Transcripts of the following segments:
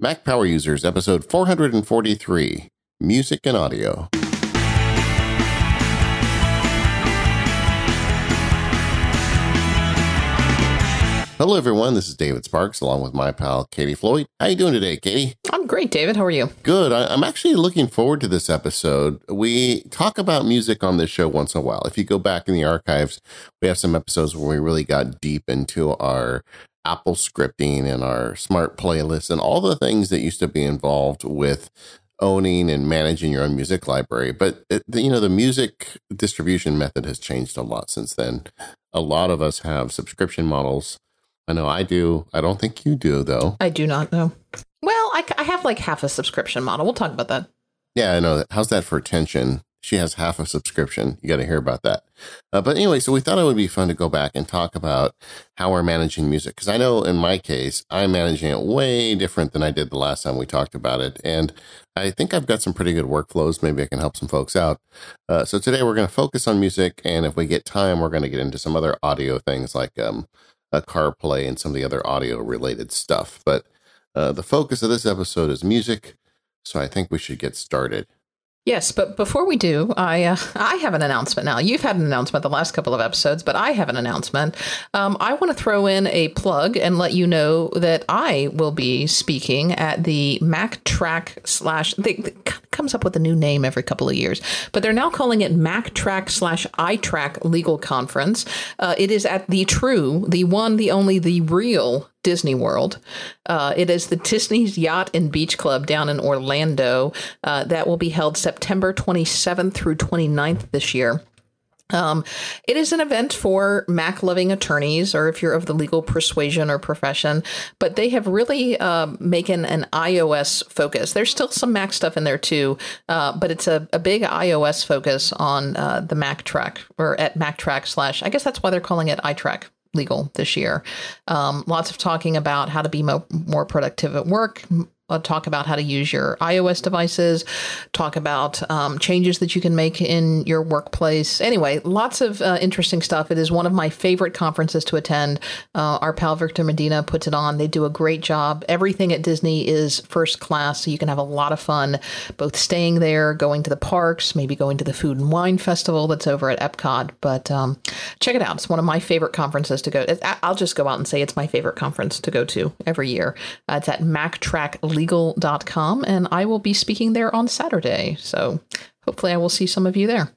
Mac Power Users, episode 443 Music and Audio. Hello, everyone. This is David Sparks, along with my pal Katie Floyd. How are you doing today, Katie? I'm great, David. How are you? Good. I, am actually looking forward to this episode. We talk about music on this show once in a while. If you go back in the archives, we have some episodes where we really got deep into our Apple scripting and our smart playlists and all the things that used to be involved with owning and managing your own music library. But uh, it, you know, the music distribution method has changed a lot since then. A lot of us have subscription models I know I do. I don't think you do, though. I do not know. Well, I, I have like half a subscription model. We'll talk about that. Yeah, I know. How's that for attention? She has half a subscription. You got to hear about that. Uh, but anyway, so we thought it would be fun to go back and talk about how we're managing music. Because I know in my case, I'm managing it way different than I did the last time we talked about it. And I think I've got some pretty good workflows. Maybe I can help some folks out. Uh, so today we're going to focus on music. And if we get time, we're going to get into some other audio things like um, uh, CarPlay and some of the other audio related stuff. But uh, the focus of this episode is music, so I think we should get started. Yes, but before we do, I uh, I have an announcement now. You've had an announcement the last couple of episodes, but I have an announcement. Um, I want to throw in a plug and let you know that I will be speaking at the Mac Track slash. They, comes up with a new name every couple of years, but they're now calling it Mac Track slash iTrack Legal Conference. Uh, it is at the true, the one, the only, the real Disney World. Uh, it is the Disney's Yacht and Beach Club down in Orlando. Uh, that will be held September 27th through 29th this year. Um, it is an event for Mac loving attorneys, or if you're of the legal persuasion or profession, but they have really uh, making an iOS focus. There's still some Mac stuff in there too, uh, but it's a, a big iOS focus on uh, the Mac track or at Mac track slash, I guess that's why they're calling it iTrack legal this year. Um, lots of talking about how to be mo- more productive at work, uh, talk about how to use your iOS devices, talk about um, changes that you can make in your workplace. Anyway, lots of uh, interesting stuff. It is one of my favorite conferences to attend. Uh, our pal Victor Medina puts it on. They do a great job. Everything at Disney is first class, so you can have a lot of fun both staying there, going to the parks, maybe going to the Food and Wine Festival that's over at Epcot. But um, check it out. It's one of my favorite conferences to go. I'll just go out and say it's my favorite conference to go to every year. Uh, it's at Mac Track legal.com, and I will be speaking there on Saturday. So hopefully, I will see some of you there.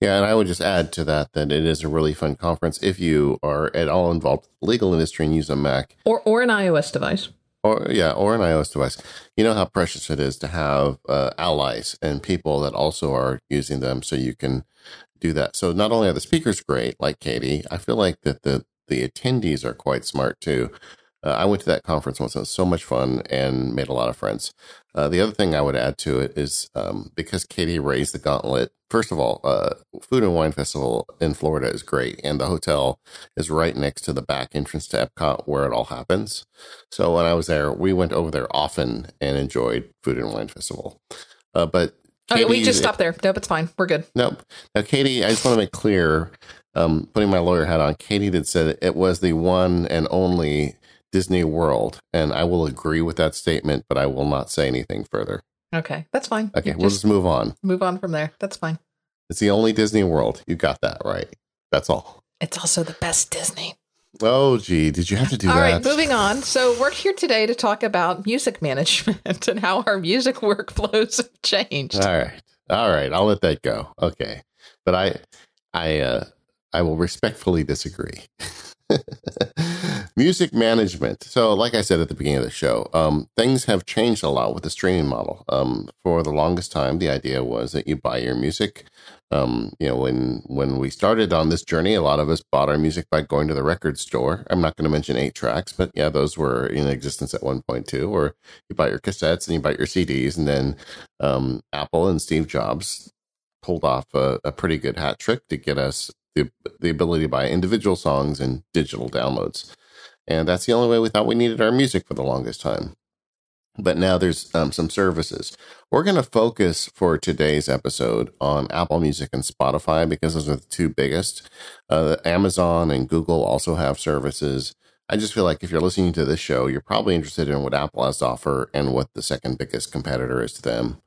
Yeah, and I would just add to that that it is a really fun conference if you are at all involved in the legal industry and use a Mac or or an iOS device. Or yeah, or an iOS device. You know how precious it is to have uh, allies and people that also are using them, so you can do that. So not only are the speakers great, like Katie, I feel like that the the attendees are quite smart too. Uh, I went to that conference once. It was so much fun and made a lot of friends. Uh, the other thing I would add to it is um, because Katie raised the gauntlet. First of all, uh, Food and Wine Festival in Florida is great, and the hotel is right next to the back entrance to Epcot where it all happens. So when I was there, we went over there often and enjoyed Food and Wine Festival. Uh, but Katie, okay, we just stopped there. Nope, it's fine. We're good. Nope. Now, Katie, I just want to make clear, um, putting my lawyer hat on, Katie did said it was the one and only Disney World, and I will agree with that statement, but I will not say anything further. Okay, that's fine. Okay, we'll just move on. Move on from there. That's fine. It's the only Disney World. You got that right. That's all. It's also the best Disney. Oh, gee, did you have to do all that? All right, moving on. So, we're here today to talk about music management and how our music workflows have changed. All right. All right, I'll let that go. Okay. But I I uh I will respectfully disagree. Music management. So, like I said at the beginning of the show, um, things have changed a lot with the streaming model. Um, for the longest time, the idea was that you buy your music. Um, you know, when when we started on this journey, a lot of us bought our music by going to the record store. I'm not going to mention eight tracks, but yeah, those were in existence at one point too. Or you buy your cassettes and you buy your CDs, and then um, Apple and Steve Jobs pulled off a, a pretty good hat trick to get us the the ability to buy individual songs and digital downloads. And that's the only way we thought we needed our music for the longest time. But now there's um, some services. We're going to focus for today's episode on Apple Music and Spotify because those are the two biggest. Uh, Amazon and Google also have services. I just feel like if you're listening to this show, you're probably interested in what Apple has to offer and what the second biggest competitor is to them.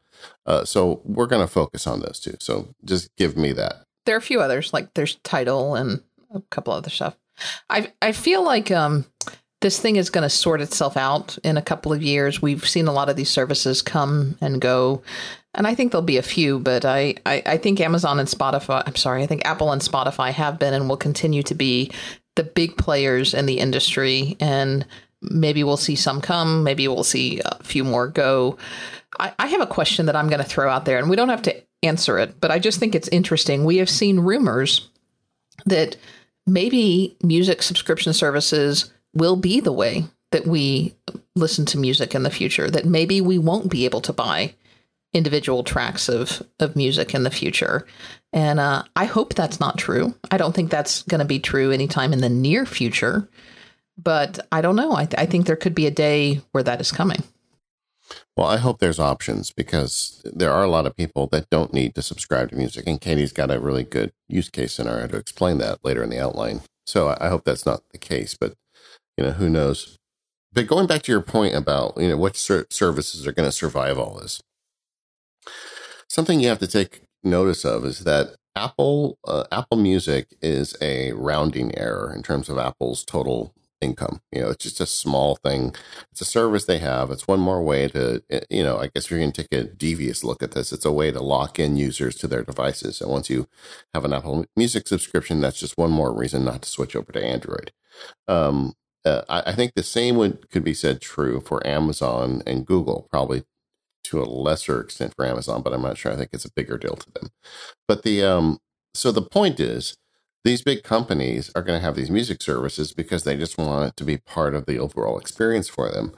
Uh, so we're going to focus on those two. So just give me that. There are a few others, like there's Tidal and a couple other stuff. I I feel like um, this thing is going to sort itself out in a couple of years. We've seen a lot of these services come and go, and I think there'll be a few. But I, I, I think Amazon and Spotify. I'm sorry, I think Apple and Spotify have been and will continue to be the big players in the industry, and maybe we'll see some come. Maybe we'll see a few more go. I, I have a question that I'm going to throw out there, and we don't have to answer it, but I just think it's interesting. We have seen rumors that maybe music subscription services will be the way that we listen to music in the future, that maybe we won't be able to buy individual tracks of, of music in the future. And uh, I hope that's not true. I don't think that's going to be true anytime in the near future. But I don't know. I, th- I think there could be a day where that is coming. Well, I hope there's options because there are a lot of people that don't need to subscribe to music. And Katie's got a really good use case scenario to explain that later in the outline. So I hope that's not the case, but you know, who knows? But going back to your point about, you know, what ser- services are going to survive all this, something you have to take notice of is that Apple uh, Apple Music is a rounding error in terms of Apple's total income. You know, it's just a small thing. It's a service they have. It's one more way to, eh, you know, I guess if you're going to take a devious look at this, it's a way to lock in users to their devices. And once you have an Apple Music subscription, that's just one more reason not to switch over to Android. Um, uh, I, I, think the same would could be said true for Amazon and Google, probably to a lesser extent for Amazon, but I'm not sure. I think it's a bigger deal to them. But the um, so the point is these big companies are going to have these music services because they just want it to be part of the overall experience for them.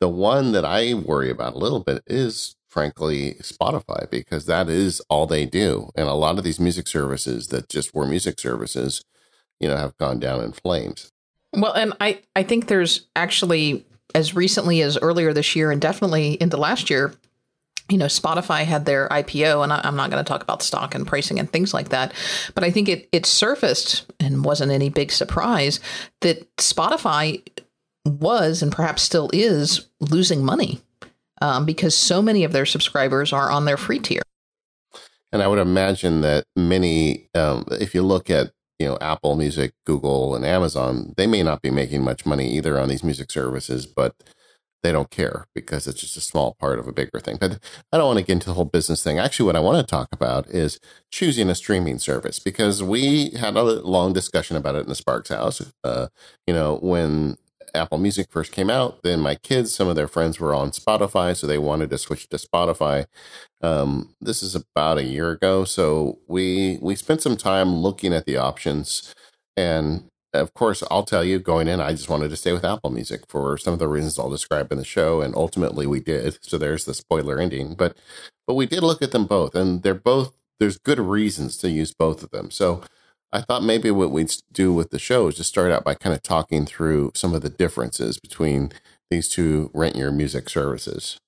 The one that I worry about a little bit is, frankly, Spotify, because that is all they do. And a lot of these music services that just were music services, you know, have gone down in flames. Well, and I, I think there's actually, as recently as earlier this year and definitely into last year, you know, Spotify had their IPO, and I, am not going to talk about stock and pricing and things like that, but I think it it surfaced and wasn't any big surprise that Spotify was and perhaps still is losing money um, because so many of their subscribers are on their free tier. And I would imagine that many, um, if you look at you know Apple Music, Google, and Amazon, they may not be making much money either on these music services, but they don't care because it's just a small part of a bigger thing. But I don't want to get into the whole business thing. Actually, what I want to talk about is choosing a streaming service because we had a long discussion about it in the Sparks house. Uh, you know, when Apple Music first came out, then my kids, some of their friends were on Spotify, so they wanted to switch to Spotify. Um, this is about a year ago, so we we spent some time looking at the options and of course, I'll tell you going in, I just wanted to stay with Apple Music for some of the reasons I'll describe in the show, and ultimately we did. So there's the spoiler ending, but but we did look at them both, and they're both there's good reasons to use both of them. So I thought maybe what we'd do with the show is just start out by kind of talking through some of the differences between these two rent your music services.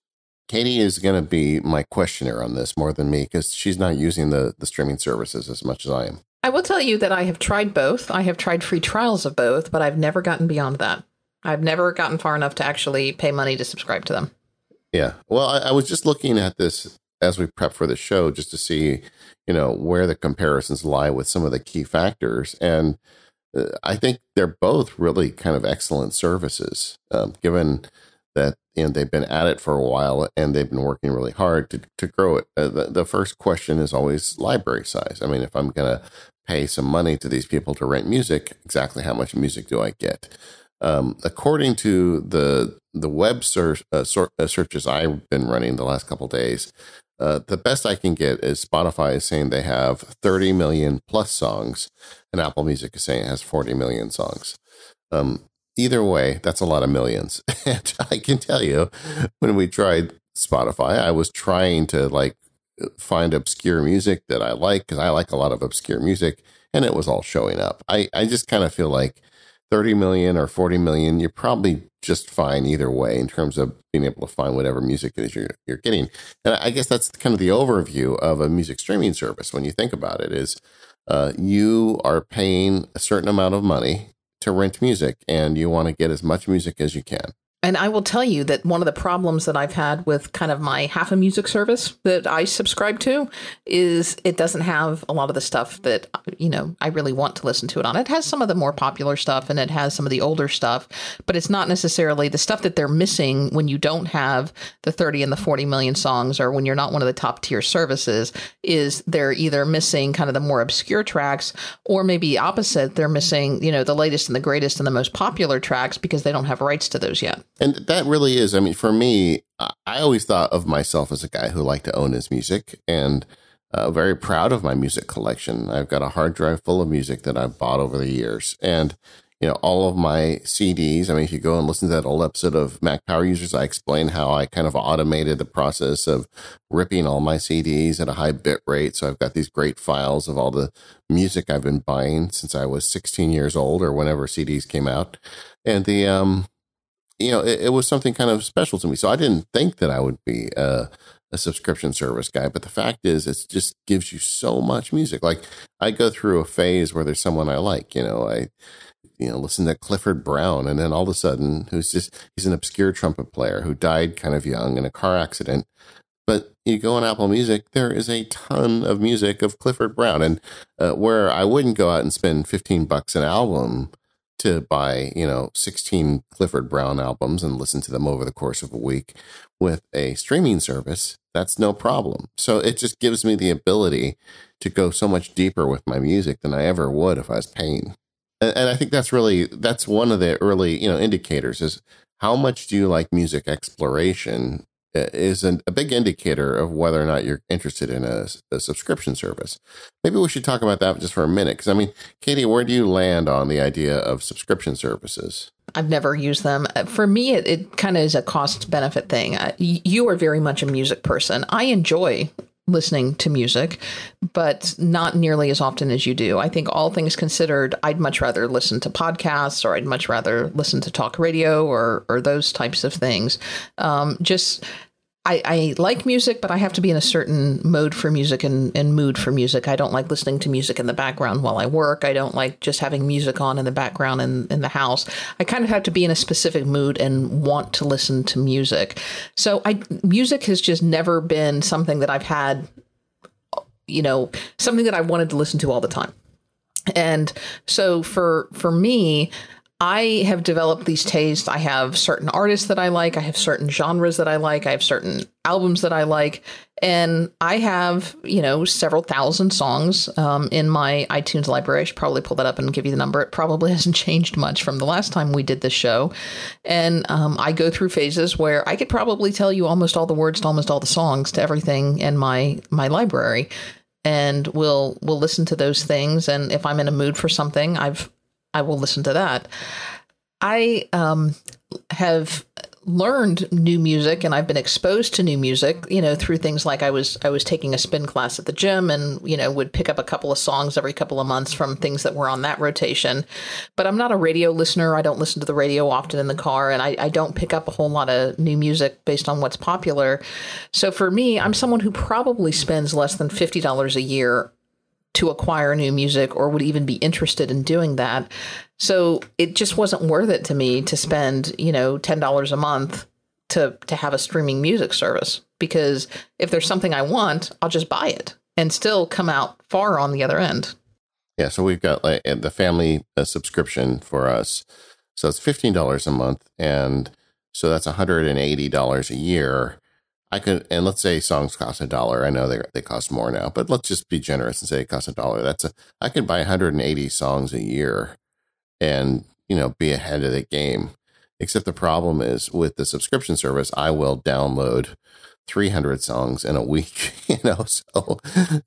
Katie is going to be my questioner on this more than me because she's not using the the streaming services as much as I am. I will tell you that I have tried both. I have tried free trials of both, but I've never gotten beyond that. I've never gotten far enough to actually pay money to subscribe to them. Yeah. Well, I, I was just looking at this as we prep for the show just to see, you know, where the comparisons lie with some of the key factors. And uh, I think they're both really kind of excellent services, um, given that you know they've been at it for a while and they've been working really hard to to grow it. Uh, the, the first question is always library size. I mean, if I'm going to pay some money to these people to rent music, exactly how much music do I get? Um, according to the the web search, uh, uh, searches I've been running the last couple days, uh, the best I can get is Spotify is saying they have 30 million plus songs, and Apple Music is saying it has 40 million songs. Um, either way, that's a lot of millions. and I can tell you, when we tried Spotify, I was trying to like find obscure music that I like because I like a lot of obscure music, and it was all showing up. I, I just kind of feel like 30 million or 40 million, you're probably just fine either way in terms of being able to find whatever music it is you're, you're getting. And I guess that's kind of the overview of a music streaming service when you think about it is uh, you are paying a certain amount of money to rent music and you want to get as much music as you can. And I will tell you that one of the problems that I've had with kind of my half a music service that I subscribe to is it doesn't have a lot of the stuff that, you know, I really want to listen to it on. It has some of the more popular stuff and it has some of the older stuff, but it's not necessarily the stuff that they're missing when you don't have the 30 and the 40 million songs or when you're not one of the top tier services is they're either missing kind of the more obscure tracks or maybe opposite, they're missing, you know, the latest and the greatest and the most popular tracks because they don't have rights to those yet. And that really is, I mean, for me, I always thought of myself as a guy who liked to own his music and uh, very proud of my music collection. I've got a hard drive full of music that I've bought over the years. And, you know, all of my CDs, I mean, if you go and listen to that old episode of Mac Power Users, I explain how I kind of automated the process of ripping all my CDs at a high bit rate. So I've got these great files of all the music I've been buying since I was 16 years old or whenever CDs came out. And the, um, you know, it, it, was something kind of special to me. So I didn't think that I would be a, a subscription service guy. But the fact is, it just gives you so much music. Like I go through a phase where there's someone I like, you know, I, you know, listen to Clifford Brown. And then all of a sudden, who's just, he's an obscure trumpet player who died kind of young in a car accident. But you go on Apple Music, there is a ton of music of Clifford Brown. And uh, where I wouldn't go out and spend 15 bucks an album, to buy, you know, 16 Clifford Brown albums and listen to them over the course of a week with a streaming service, that's no problem. So it just gives me the ability to go so much deeper with my music than I ever would if I was paying. And, and I think that's really that's one of the early, you know, indicators is how much do you like music exploration is an, a big indicator of whether or not you're interested in a, a, subscription service. Maybe we should talk about that just for a minute. Because, I mean, Katie, where do you land on the idea of subscription services? I've never used them. Uh, for me, it, it kind of is a cost benefit thing. Uh, you are very much a music person. I enjoy listening to music, but not nearly as often as you do. I think all things considered, I'd much rather listen to podcasts or I'd much rather listen to talk radio or or those types of things. Um, just I, I, like music, but I have to be in a certain mode for music and, and mood for music. I don't like listening to music in the background while I work. I don't like just having music on in the background in, in the house. I kind of have to be in a specific mood and want to listen to music. So I music has just never been something that I've had, you know, something that I wanted to listen to all the time. And so for for me, I have developed these tastes. I have certain artists that I like. I have certain genres that I like. I have certain albums that I like. And I have, you know, several thousand songs um, in my iTunes library. I should probably pull that up and give you the number. It probably hasn't changed much from the last time we did this show. And um, I go through phases where I could probably tell you almost all the words to almost all the songs to everything in my my library and we'll we'll listen to those things and if i'm in a mood for something i've I will listen to that. I um, have learned new music and I've been exposed to new music, you know, through things like I was I was taking a spin class at the gym and, you know, would pick up a couple of songs every couple of months from things that were on that rotation. But I'm not a radio listener. I don't listen to the radio often in the car and I, I don't pick up a whole lot of new music based on what's popular. So for me, I'm someone who probably spends less than fifty dollars a year to acquire new music or would even be interested in doing that. So it just wasn't worth it to me to spend, you know, $10 a month to to have a streaming music service because if there's something I want, I'll just buy it and still come out far on the other end. Yeah, so we've got like the family subscription for us. So it's $15 a month and so that's $180 a year I could, and let's say songs cost a dollar. I know they they cost more now, but let's just be generous and say it costs a dollar. That's a I could buy 180 songs a year, and you know be ahead of the game. Except the problem is with the subscription service, I will download 300 songs in a week. You know, so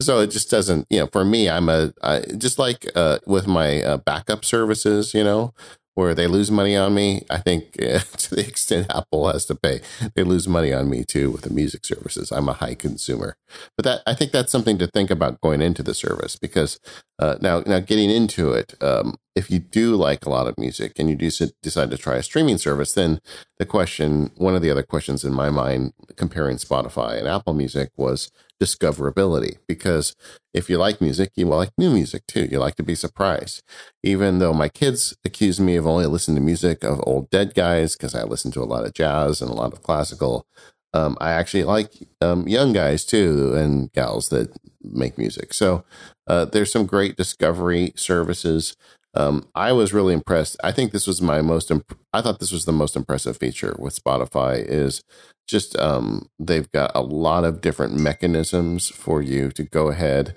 so it just doesn't. You know, for me, I'm a I, just like uh, with my uh, backup services. You know, where they lose money on me. I think uh, to the extent Apple has to pay, they lose money on me too with the music services. I'm a high consumer, but that I think that's something to think about going into the service because uh, now now getting into it, um, if you do like a lot of music and you do decide to try a streaming service, then the question, one of the other questions in my mind, comparing Spotify and Apple Music was, discoverability because if you like music, you will like new music too. You like to be surprised. Even though my kids accuse me of only listening to music of old dead guys because I listen to a lot of jazz and a lot of classical, um, I actually like um, young guys too and gals that make music. So uh, there's some great discovery services. Um, I was really impressed. I think this was my most. Imp- I thought this was the most impressive feature with Spotify is just um, they've got a lot of different mechanisms for you to go ahead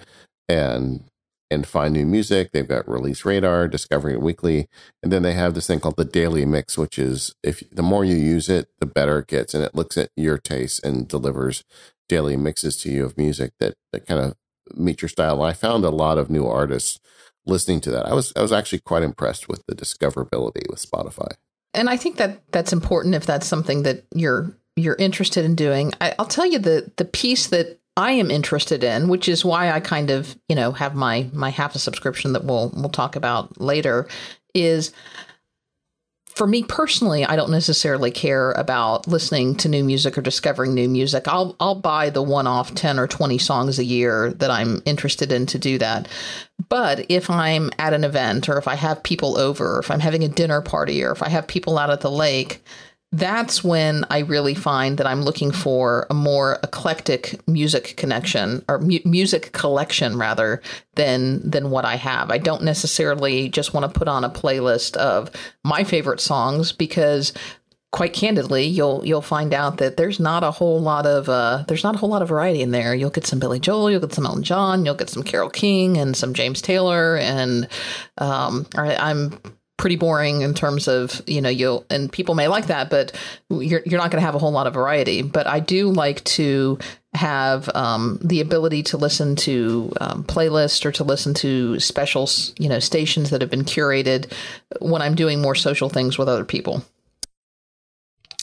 and and find new music. They've got Release Radar, Discovery Weekly, and then they have this thing called the Daily Mix, which is if the more you use it, the better it gets, and it looks at your taste and delivers daily mixes to you of music that that kind of meet your style. And I found a lot of new artists listening to that. I was I was actually quite impressed with the discoverability with Spotify. And I think that that's important if that's something that you're you're interested in doing. I, I'll tell you the the piece that I am interested in, which is why I kind of you know have my my half a subscription that we'll we'll talk about later, is for me personally, I don't necessarily care about listening to new music or discovering new music. I'll I'll buy the one-off 10 or 20 songs a year that I'm interested in to do that. But if I'm at an event or if I have people over, or if I'm having a dinner party or if I have people out at the lake, that's when I really find that I'm looking for a more eclectic music connection or mu- music collection rather than than what I have. I don't necessarily just want to put on a playlist of my favorite songs because quite candidly you'll you'll find out that there's not a whole lot of uh, there's not a whole lot of variety in there. You'll get some Billy Joel, you'll get some Elton John, you'll get some Carole King and some James Taylor and um, I, I'm pretty boring in terms of you know you'll and people may like that but you're you're not going to have a whole lot of variety. But i do like to have um, the ability to listen to um, playlists or to listen to special you know stations that have been curated when i'm doing more social things with other people.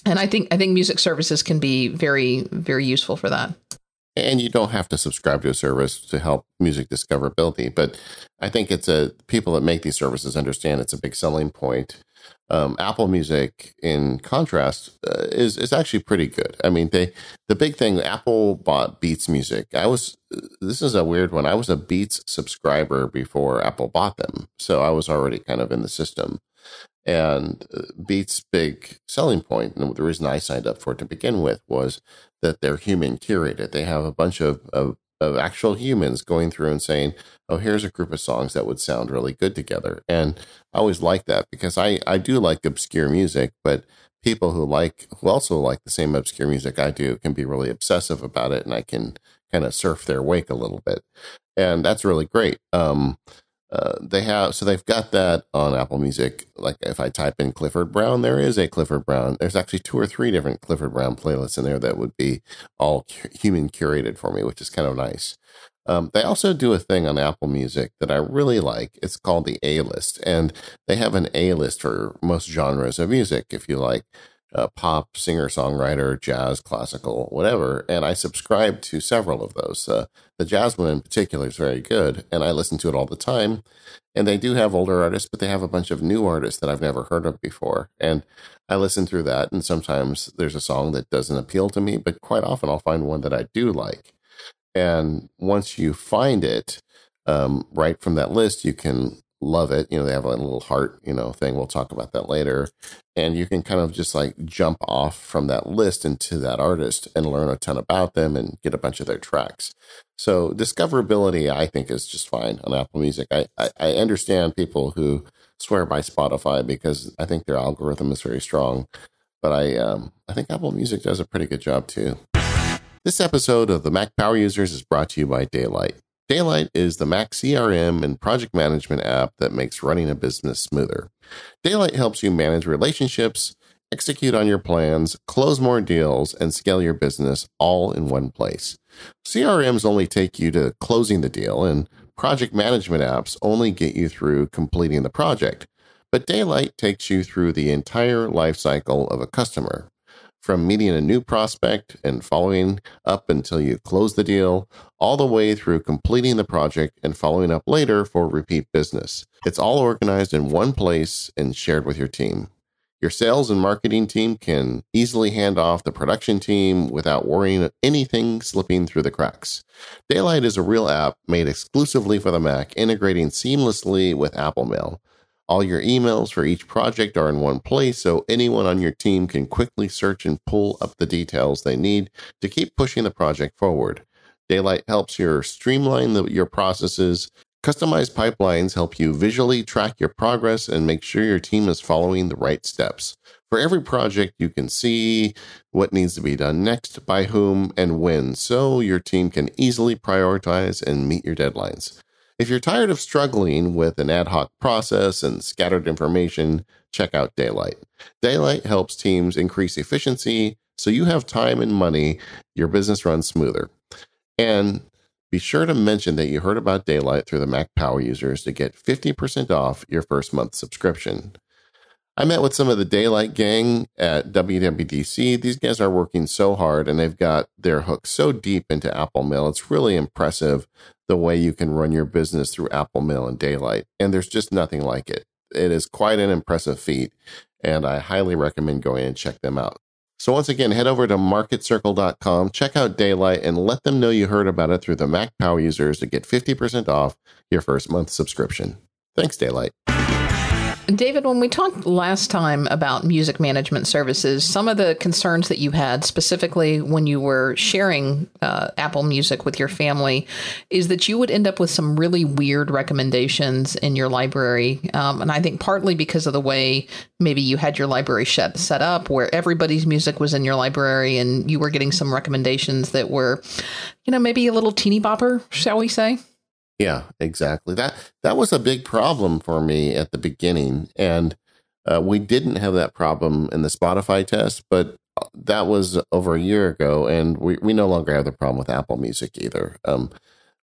And i think i think music services can be very very useful for that and you don't have to subscribe to a service to help music discoverability but i think it's a people that make these services understand it's a big selling point. Um, apple music in contrast uh, is is actually pretty good. I mean they the big thing apple bought beats music. I was this is a weird one. I was a beats subscriber before apple bought them so i was already kind of in the system and uh, Beats' big selling point, and the reason I signed up for it to begin with, was that they're human curated. They have a bunch of, of, of actual humans going through and saying, "Oh, here's a group of songs that would sound really good together." And I always like that because I I do like obscure music, but people who like who also like the same obscure music I do can be really obsessive about it, and I can kind of surf their wake a little bit, and that's really great. Um, uh, they have so they've got that on Apple Music. Like if I type in Clifford Brown, there is a Clifford Brown. There's actually two or three different Clifford Brown playlists in there that would be all human curated for me, which is kind of nice. Um, they also do a thing on Apple Music that I really like. It's called the A list, and they have an A list for most genres of music. If you like uh, pop, singer songwriter, jazz, classical, whatever. And I subscribe to several of those. Uh, the jazz one in particular is very good, and I listen to it all the time. And they do have older artists, but they have a bunch of new artists that I've never heard of before. And I listen through that, and sometimes there's a song that doesn't appeal to me, but quite often I'll find one that I do like. And once you find it, um, right from that list, you can love it. You know, they have a little heart, you know, thing. We'll talk about that later. And you can kind of just like jump off from that list into that artist and learn a ton about them and get a bunch of their tracks. So discoverability, I think, is just fine on Apple Music. I, I, I understand people who swear by Spotify because I think their algorithm is very strong. But I, um, I think Apple Music does a pretty good job too. This episode of the Mac Power Users is brought to you by Daylight. Daylight is the Mac CRM and project management app that makes running a business smoother. Daylight helps you manage relationships, execute on your plans, close more deals, and scale your business all in one place. CRMs only take you to closing the deal, and project management apps only get you through completing the project. But Daylight takes you through the entire life cycle of a customer from meeting a new prospect and following up until you close the deal, all the way through completing the project and following up later for repeat business. It's all organized in one place and shared with your team. Your sales and marketing team can easily hand off the production team without worrying anything slipping through the cracks. Daylight is a real app made exclusively for the Mac, integrating seamlessly with Apple Mail. All your emails for each project are in one place, so anyone on your team can quickly search and pull up the details they need to keep pushing the project forward. Daylight helps you streamline the, your processes. Customized pipelines help you visually track your progress and make sure your team is following the right steps. For every project, you can see what needs to be done next, by whom, and when, so your team can easily prioritize and meet your deadlines. If you're tired of struggling with an ad hoc process and scattered information, check out Daylight. Daylight helps teams increase efficiency so you have time and money, your business runs smoother. And be sure to mention that you heard about Daylight through the Mac Power users to get 50% off your first month subscription. I met with some of the Daylight gang at WWDC. These guys are working so hard and they've got their hook so deep into Apple Mail. It's really impressive the way you can run your business through Apple Mail and Daylight. And there's just nothing like it. It is quite an impressive feat, and I highly recommend going and check them out. So once again, head over to marketcircle.com, check out Daylight, and let them know you heard about it through the Mac Power users to get 50% off your first month subscription. Thanks, Daylight. David, when we talked last time about music management services, some of the concerns that you had, specifically when you were sharing uh, Apple Music with your family, is that you would end up with some really weird recommendations in your library. Um, and I think partly because of the way maybe you had your library set, set up, where everybody's music was in your library and you were getting some recommendations that were, you know, maybe a little teeny bopper, shall we say? Yeah, exactly. That that was a big problem for me at the beginning, and uh, we didn't have that problem in the Spotify test, but uh, that was over a year ago, and we, we no longer have the problem with Apple Music either. Um,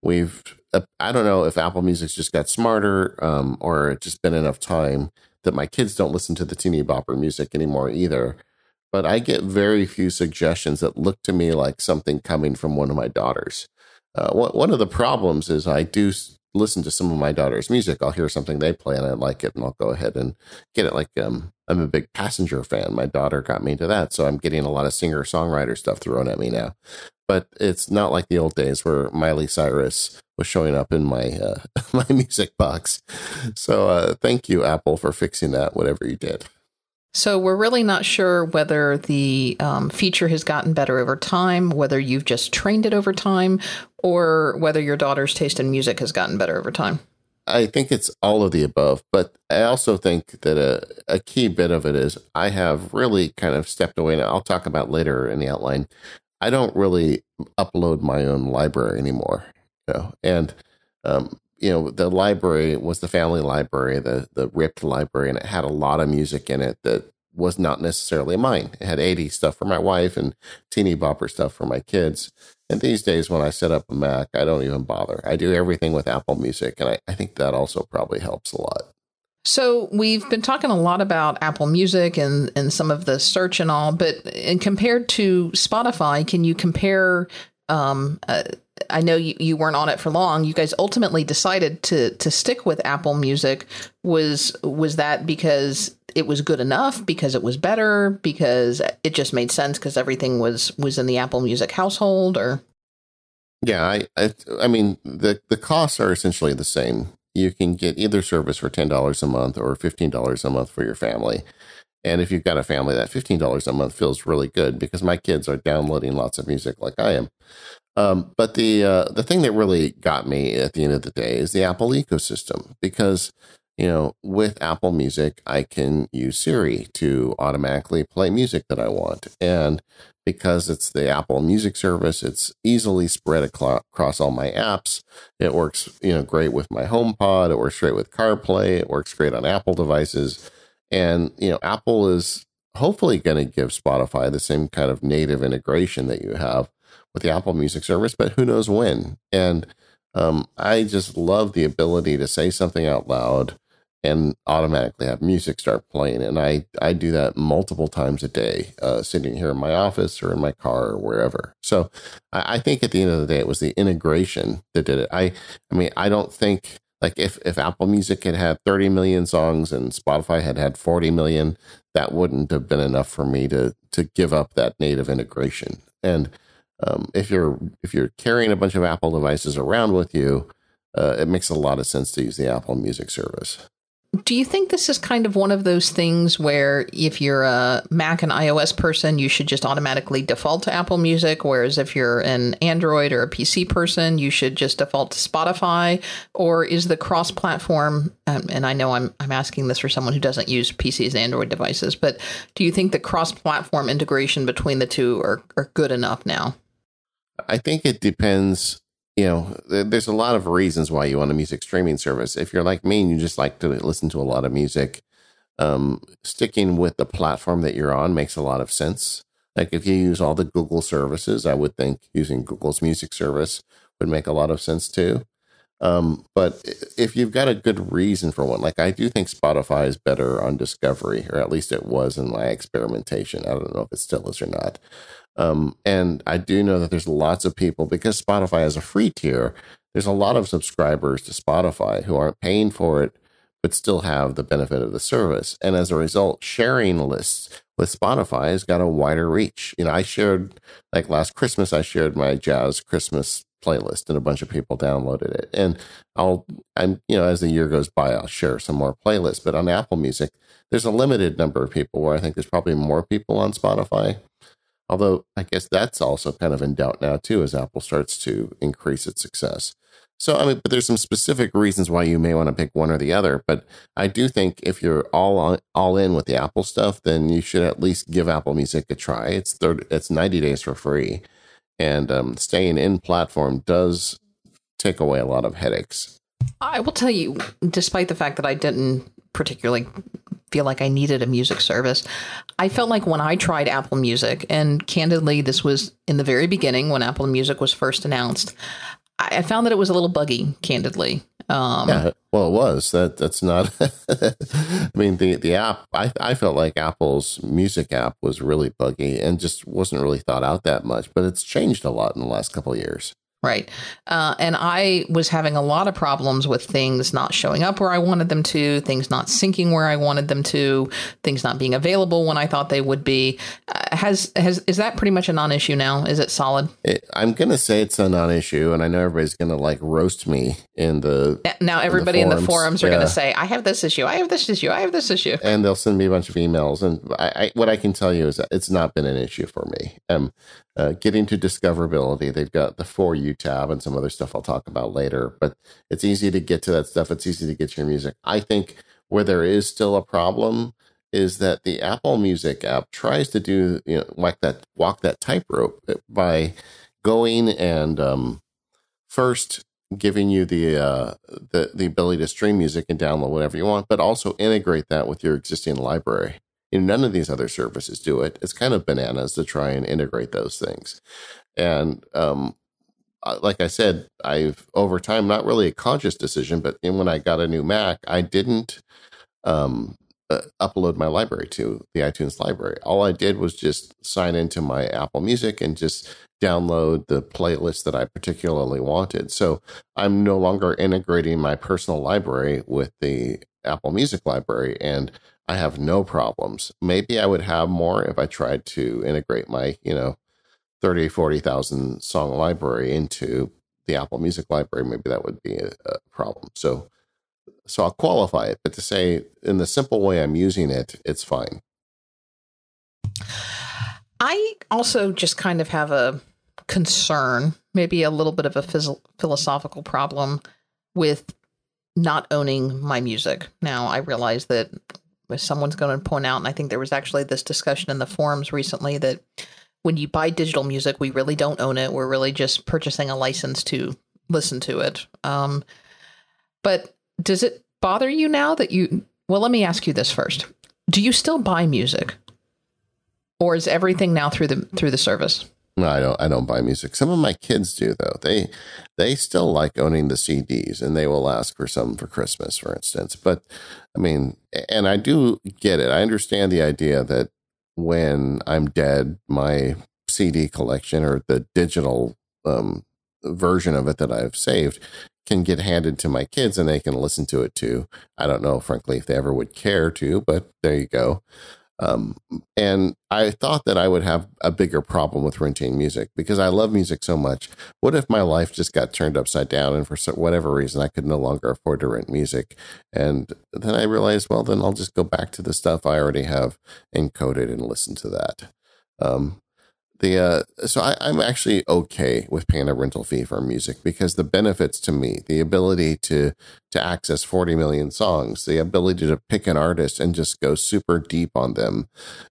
we've uh, I don't know if Apple Music's just got smarter, um, or it's just been enough time that my kids don't listen to the teeny bopper music anymore either. But I get very few suggestions that look to me like something coming from one of my daughters uh, one of the problems is I do listen to some of my daughter's music. I'll hear something they play and I like it, and I'll go ahead and get it. Like um, I'm a big Passenger fan. My daughter got me into that, so I'm getting a lot of singer songwriter stuff thrown at me now. But it's not like the old days where Miley Cyrus was showing up in my uh, my music box. So uh, thank you, Apple, for fixing that. Whatever you did. So we're really not sure whether the um, feature has gotten better over time, whether you've just trained it over time, or whether your daughter's taste in music has gotten better over time. I think it's all of the above, but I also think that a, a key bit of it is I have really kind of stepped away, and I'll talk about later in the outline. I don't really upload my own library anymore, you know, and um, you know, the library was the family library, the the ripped library, and it had a lot of music in it that was not necessarily mine. It had 80 stuff for my wife and teeny bopper stuff for my kids. And these days, when I set up a Mac, I don't even bother. I do everything with Apple Music, and I, I think that also probably helps a lot. So we've been talking a lot about Apple Music and and some of the search and all, but in compared to Spotify, can you compare um, uh, I know you, you weren't on it for long. You guys ultimately decided to to stick with Apple Music. Was was that because it was good enough? Because it was better? Because it just made sense? Because everything was was in the Apple Music household? Or yeah, I I, I mean the the costs are essentially the same. You can get either service for ten dollars a month or fifteen dollars a month for your family. And if you've got a family, that fifteen dollars a month feels really good because my kids are downloading lots of music like I am. Um, but the uh, the thing that really got me at the end of the day is the Apple ecosystem because you know with Apple Music I can use Siri to automatically play music that I want, and because it's the Apple Music service, it's easily spread across all my apps. It works you know great with my HomePod. It works great with CarPlay. It works great on Apple devices, and you know Apple is hopefully going to give Spotify the same kind of native integration that you have with the Apple Music service, but who knows when. And um, I just love the ability to say something out loud and automatically have music start playing. And I, I do that multiple times a day, uh, sitting here in my office or in my car or wherever. So I, I, think at the end of the day, it was the integration that did it. I, I mean, I don't think Like if if Apple Music had had 30 million songs and Spotify had had 40 million, that wouldn't have been enough for me to to give up that native integration. And um, if you're if you're carrying a bunch of Apple devices around with you, uh, it makes a lot of sense to use the Apple Music service. Do you think this is kind of one of those things where if you're a Mac and iOS person, you should just automatically default to Apple Music, whereas if you're an Android or a PC person, you should just default to Spotify? Or is the cross-platform? Um, and I know I'm I'm asking this for someone who doesn't use PCs and Android devices, but do you think the cross-platform integration between the two are are good enough now? I think it depends you know, there's a lot of reasons why you want a music streaming service. If you're like me and you just like to listen to a lot of music, um, sticking with the platform that you're on makes a lot of sense. Like if you use all the Google services, I would think using Google's music service would make a lot of sense too. Um, but if you've got a good reason for one, like I do think Spotify is better on discovery, or at least it was in my experimentation. I don't know if it still is or not. Um, and I do know that there's lots of people because Spotify has a free tier. There's a lot of subscribers to Spotify who aren't paying for it, but still have the benefit of the service. And as a result, sharing lists with Spotify has got a wider reach. You know, I shared like last Christmas, I shared my jazz Christmas playlist and a bunch of people downloaded it. And I'll, I'm, you know, as the year goes by, I'll share some more playlists. But on Apple Music, there's a limited number of people where I think there's probably more people on Spotify Although I guess that's also kind of in doubt now too, as Apple starts to increase its success. So I mean, but there's some specific reasons why you may want to pick one or the other. But I do think if you're all on, all in with the Apple stuff, then you should at least give Apple Music a try. It's 30, it's 90 days for free, and um, staying in platform does take away a lot of headaches. I will tell you, despite the fact that I didn't particularly feel like I needed a music service. I felt like when I tried Apple Music, and candidly, this was in the very beginning when Apple Music was first announced, I found that it was a little buggy, candidly. Um, yeah, well, it was. That that's not. I mean, the the app. I I felt like Apple's music app was really buggy and just wasn't really thought out that much. But it's changed a lot in the last couple years. Right. Uh, and I was having a lot of problems with things not showing up where I wanted them to, things not syncing where I wanted them to, things not being available when I thought they would be. Uh, has has is that pretty much a non-issue now? Is it solid? It, I'm going to say it's a non-issue, and I know everybody's going to like roast me in the now. Everybody in the forums, in the forums are yeah. going to say, "I have this issue. I have this issue. I have this issue," and they'll send me a bunch of emails. And I, I, what I can tell you is that it's not been an issue for me. Um, uh, getting to discoverability, they've got the for you tab and some other stuff I'll talk about later. But it's easy to get to that stuff. It's easy to get your music. I think where there is still a problem is that the Apple Music app tries to do you know walk that walk that tightrope by going and um, first giving you the uh, the the ability to stream music and download whatever you want, but also integrate that with your existing library. You know, none of these other services do it. It's kind of bananas to try and integrate those things. And um, like I said, I've over time, not really a conscious decision, but when I got a new Mac, I didn't um, uh, upload my library to the iTunes library. All I did was just sign into my Apple Music and just download the playlist that I particularly wanted. So I'm no longer integrating my personal library with the Apple Music library. And I have no problems. Maybe I would have more if I tried to integrate my, you know, 30, 40,000 song library into the Apple Music library. Maybe that would be a, a problem. So, so I'll qualify it, but to say in the simple way I'm using it, it's fine. I also just kind of have a concern, maybe a little bit of a phys- philosophical problem with not owning my music. Now, I realize that someone's going to point out, and I think there was actually this discussion in the forums recently that when you buy digital music, we really don't own it. We're really just purchasing a license to listen to it. Um, but does it bother you now that you? Well, let me ask you this first: Do you still buy music, or is everything now through the through the service? No, I don't. I don't buy music. Some of my kids do, though. They they still like owning the CDs, and they will ask for some for Christmas, for instance. But I mean, and I do get it. I understand the idea that when I'm dead, my CD collection or the digital um, version of it that I've saved can get handed to my kids and they can listen to it too. I don't know, frankly, if they ever would care to, but there you go. Um, and I thought that I would have a bigger problem with renting music because I love music so much. What if my life just got turned upside down and for whatever reason I could no longer afford to rent music? And then I realized, well, then I'll just go back to the stuff I already have encoded and listen to that. Um, the uh, so I, I'm actually okay with paying a rental fee for music because the benefits to me, the ability to to access 40 million songs, the ability to pick an artist and just go super deep on them,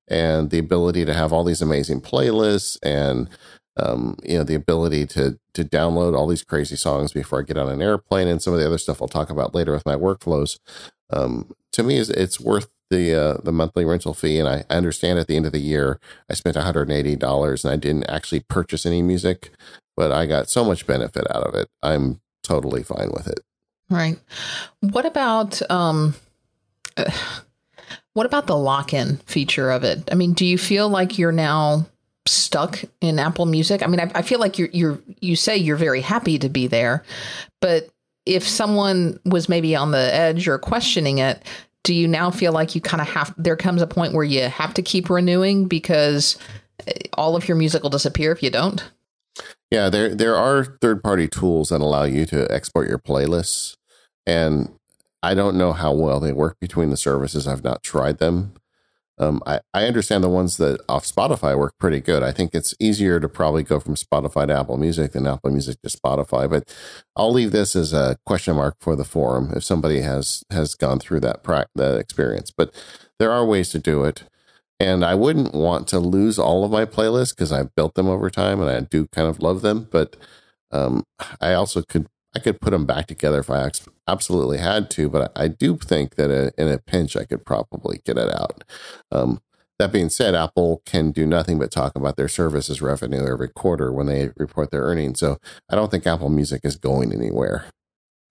and the ability to have all these amazing playlists and um, you know the ability to to download all these crazy songs before I get on an airplane and some of the other stuff I'll talk about later with my workflows. Um, to me, is it's worth the uh, the monthly rental fee, and I, understand at the end of the year I spent one hundred and eighty dollars, and I didn't actually purchase any music, but I got so much benefit out of it. I'm totally fine with it. Right. What about um, what about the lock in feature of it? I mean, do you feel like you're now stuck in Apple Music? I mean, I, I feel like you're you're you say you're very happy to be there, but if someone was maybe on the edge or questioning it, do you now feel like you kind of have there comes a point where you have to keep renewing because eh, all of your music will disappear if you don't? Yeah, there there are third party tools that allow you to export your playlists, and I don't know how well they work between the services. I've not tried them, um, I, I understand the ones that off Spotify work pretty good. I think it's easier to probably go from Spotify to Apple Music than Apple Music to Spotify. But I'll leave this as a question mark for the forum if somebody has has gone through that pra- that experience. But there are ways to do it, and I wouldn't want to lose all of my playlists because I built them over time and I do kind of love them. But um, I also could I could put them back together if I absolutely had to, but I do think that in a pinch, I could probably get it out. Um, that being said, Apple can do nothing but talk about their services revenue every quarter when they report their earnings. So I don't think Apple Music is going anywhere.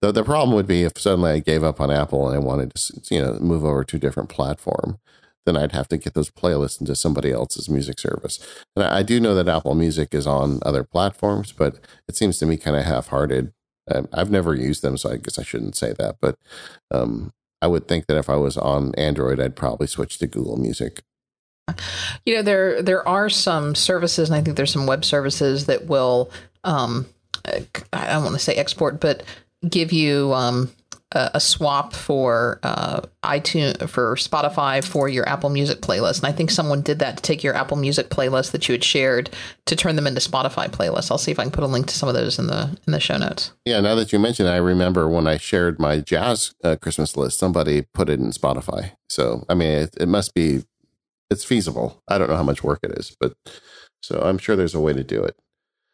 The, the problem would be if suddenly I gave up on Apple and I wanted to, you know, move over to a different platform, then I'd have to get those playlists into somebody else's music service. And I, I do know that Apple Music is on other platforms, but it seems to me kind of half-hearted I've never used them, so I guess I shouldn't say that. But um, I would think that if I was on Android, I'd probably switch to Google Music. You know, there there are some services, and I think there's some web services that will, um, I don't want to say export, but give you um, a, swap for uh, iTunes for Spotify for your Apple Music playlist, and I think someone did that to take your Apple Music playlist that you had shared to turn them into Spotify playlists. I'll see if I can put a link to some of those in the in the show notes. Yeah, now that you mention, it, I remember when I shared my jazz uh, Christmas list, somebody put it in Spotify. So I mean, it, it must be it's feasible. I don't know how much work it is, but so I'm sure there's a way to do it.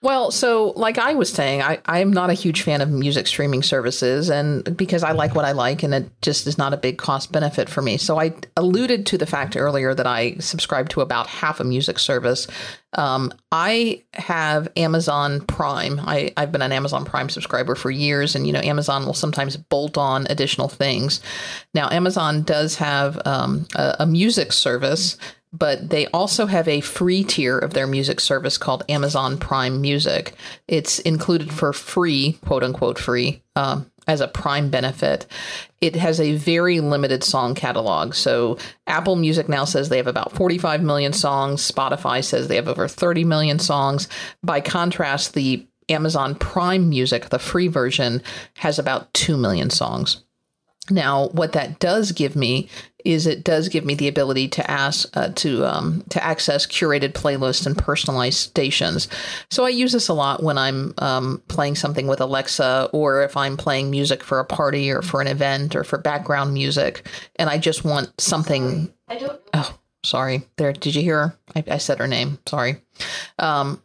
Well, so like I was saying, I, I'm not a huge fan of music streaming services and because I like what I like and it just is not a big cost benefit for me. So I alluded to the fact earlier that I subscribe to about half a music service. Um, I have Amazon Prime. I, I've been an Amazon Prime subscriber for years, and you know, Amazon will sometimes bolt on additional things. Now, Amazon does have um, a, a music service but they also have a free tier of their music service called Amazon Prime Music. It's included for free, quote unquote free, um, as a Prime benefit. It has a very limited song catalog. So Apple Music now says they have about 45 million songs. Spotify says they have over 30 million songs. By contrast, the Amazon Prime Music, the free version, has about 2 million songs. Now, what that does give me is it does give me the ability to ask uh, to um, to access curated playlists and personalized stations. So I use this a lot when I'm um, playing something with Alexa, or if I'm playing music for a party or for an event or for background music, and I just want something. I don't. Oh, sorry. There. Did you hear? Her? I, I said her name. Sorry. Um,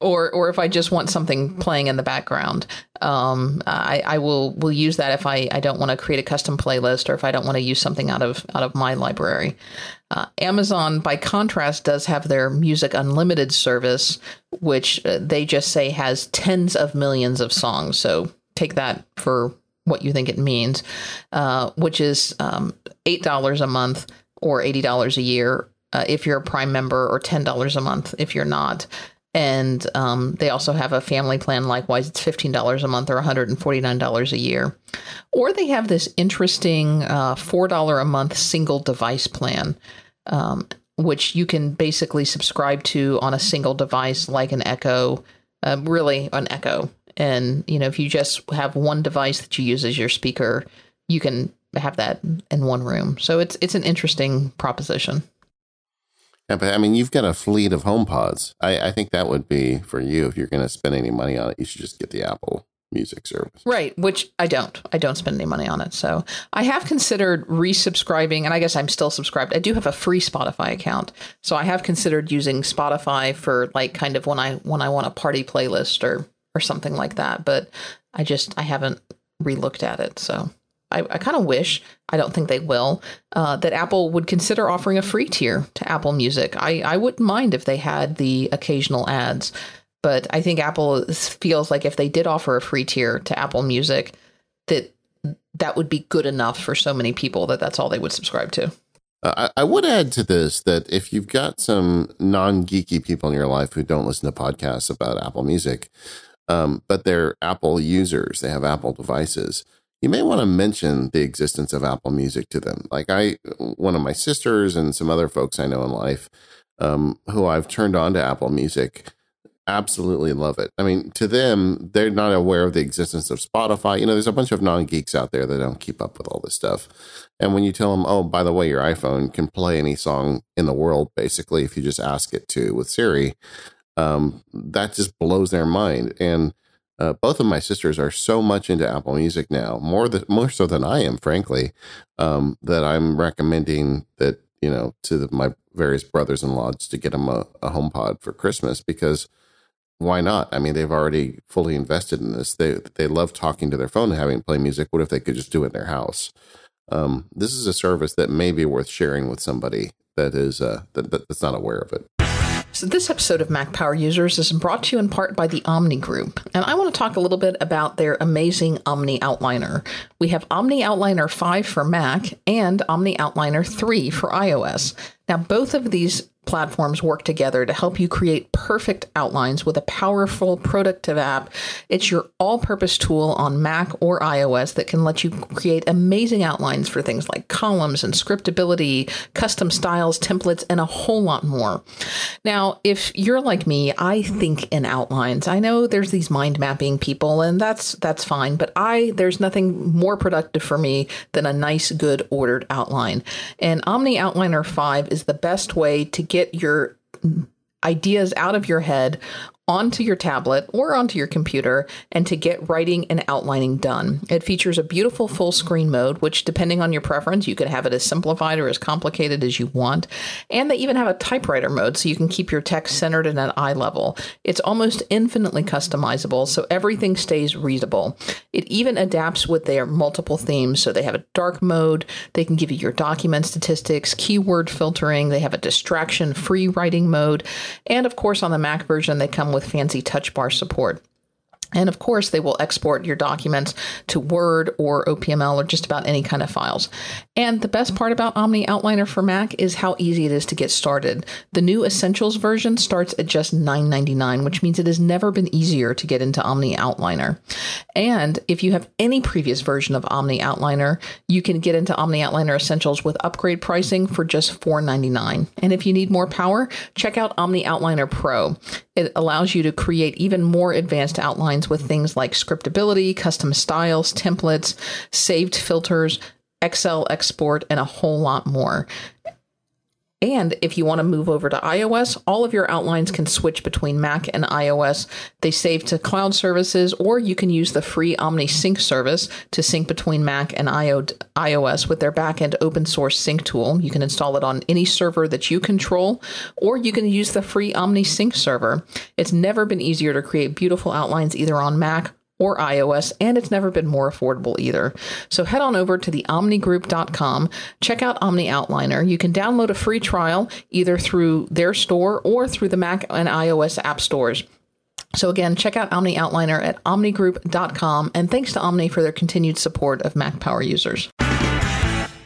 or or if I just want something playing in the background, um, I, I will will use that if I, I don't want to create a custom playlist or if I don't want to use something out of out of my library. Uh, Amazon, by contrast, does have their Music Unlimited service, which uh, they just say has tens of millions of songs. So take that for what you think it means, uh, which is um, eight dollars a month or eighty dollars a year uh, if you're a Prime member, or ten dollars a month if you're not. And um, they also have a family plan. Likewise, it's $15 a month or $149 a year. Or they have this interesting uh, $4 a month single device plan, um, which you can basically subscribe to on a single device like an Echo, uh, really an Echo. And, you know, if you just have one device that you use as your speaker, you can have that in one room. So it's it's an interesting proposition. Yeah, but I mean, you've got a fleet of HomePods. I, I think that would be for you if you're going to spend any money on it. You should just get the Apple Music service, right? Which I don't. I don't spend any money on it. So I have considered resubscribing, and I guess I'm still subscribed. I do have a free Spotify account, so I have considered using Spotify for like kind of when I when I want a party playlist or or something like that. But I just I haven't relooked at it. So I, I kind of wish, I don't think they will, uh, that Apple would consider offering a free tier to Apple Music. I, I wouldn't mind if they had the occasional ads, but I think Apple feels like if they did offer a free tier to Apple Music, that that would be good enough for so many people that that's all they would subscribe to. Uh, I, would add to this that if you've got some non geeky people in your life who don't listen to podcasts about Apple Music, um, but they're Apple users, they have Apple devices you may want to mention the existence of Apple Music to them. Like I, one of my sisters and some other folks I know in life, um, who I've turned on to Apple Music, absolutely love it. I mean, to them, they're not aware of the existence of Spotify. You know, there's a bunch of non geeks out there that don't keep up with all this stuff. And when you tell them, oh, by the way, your iPhone can play any song in the world, basically, if you just ask it to with Siri, um, that just blows their mind. And uh, both of my sisters are so much into Apple Music now, more more so than I am, frankly, um, that I'm recommending that you know to the, my various brothers in laws to get them a, a HomePod for Christmas because why not? I mean, they've already fully invested in this. They they love talking to their phone and having play music. What if they could just do it in their house? Um, this is a service that may be worth sharing with somebody that is uh, that, that's not aware of it. So, this episode of Mac Power Users is brought to you in part by the Omni Group. And I want to talk a little bit about their amazing Omni Outliner. We have Omni Outliner 5 for Mac and Omni Outliner 3 for iOS. Now, both of these platforms work together to help you create perfect outlines with a powerful, productive app. It's your all purpose tool on Mac or iOS that can let you create amazing outlines for things like columns and scriptability, custom styles, templates, and a whole lot more. Now, if you're like me, I think in outlines. I know there's these mind mapping people, and that's that's fine, but I there's nothing more productive for me than a nice, good ordered outline. And Omni Outliner 5 is the best way to get your ideas out of your head onto your tablet or onto your computer and to get writing and outlining done. It features a beautiful full screen mode, which, depending on your preference, you can have it as simplified or as complicated as you want. And they even have a typewriter mode so you can keep your text centered and at eye level. It's almost infinitely customizable, so everything stays readable. It even adapts with their multiple themes. So they have a dark mode, they can give you your document statistics, keyword filtering, they have a distraction free writing mode, and of course, on the Mac version, they come with with fancy touch bar support. And of course, they will export your documents to Word or OPML or just about any kind of files. And the best part about Omni Outliner for Mac is how easy it is to get started. The new Essentials version starts at just $9.99, which means it has never been easier to get into Omni Outliner. And if you have any previous version of Omni Outliner, you can get into Omni Outliner Essentials with upgrade pricing for just $4.99. And if you need more power, check out Omni Outliner Pro. It allows you to create even more advanced outlines with things like scriptability, custom styles, templates, saved filters, Excel export, and a whole lot more. And if you want to move over to iOS, all of your outlines can switch between Mac and iOS. They save to cloud services, or you can use the free Omni Sync service to sync between Mac and iOS with their backend open source sync tool. You can install it on any server that you control, or you can use the free Omni Sync server. It's never been easier to create beautiful outlines either on Mac or iOS, and it's never been more affordable either. So head on over to the omnigroup.com, check out Omni Outliner. You can download a free trial either through their store or through the Mac and iOS app stores. So again, check out Omni Outliner at omnigroup.com, and thanks to Omni for their continued support of Mac Power users.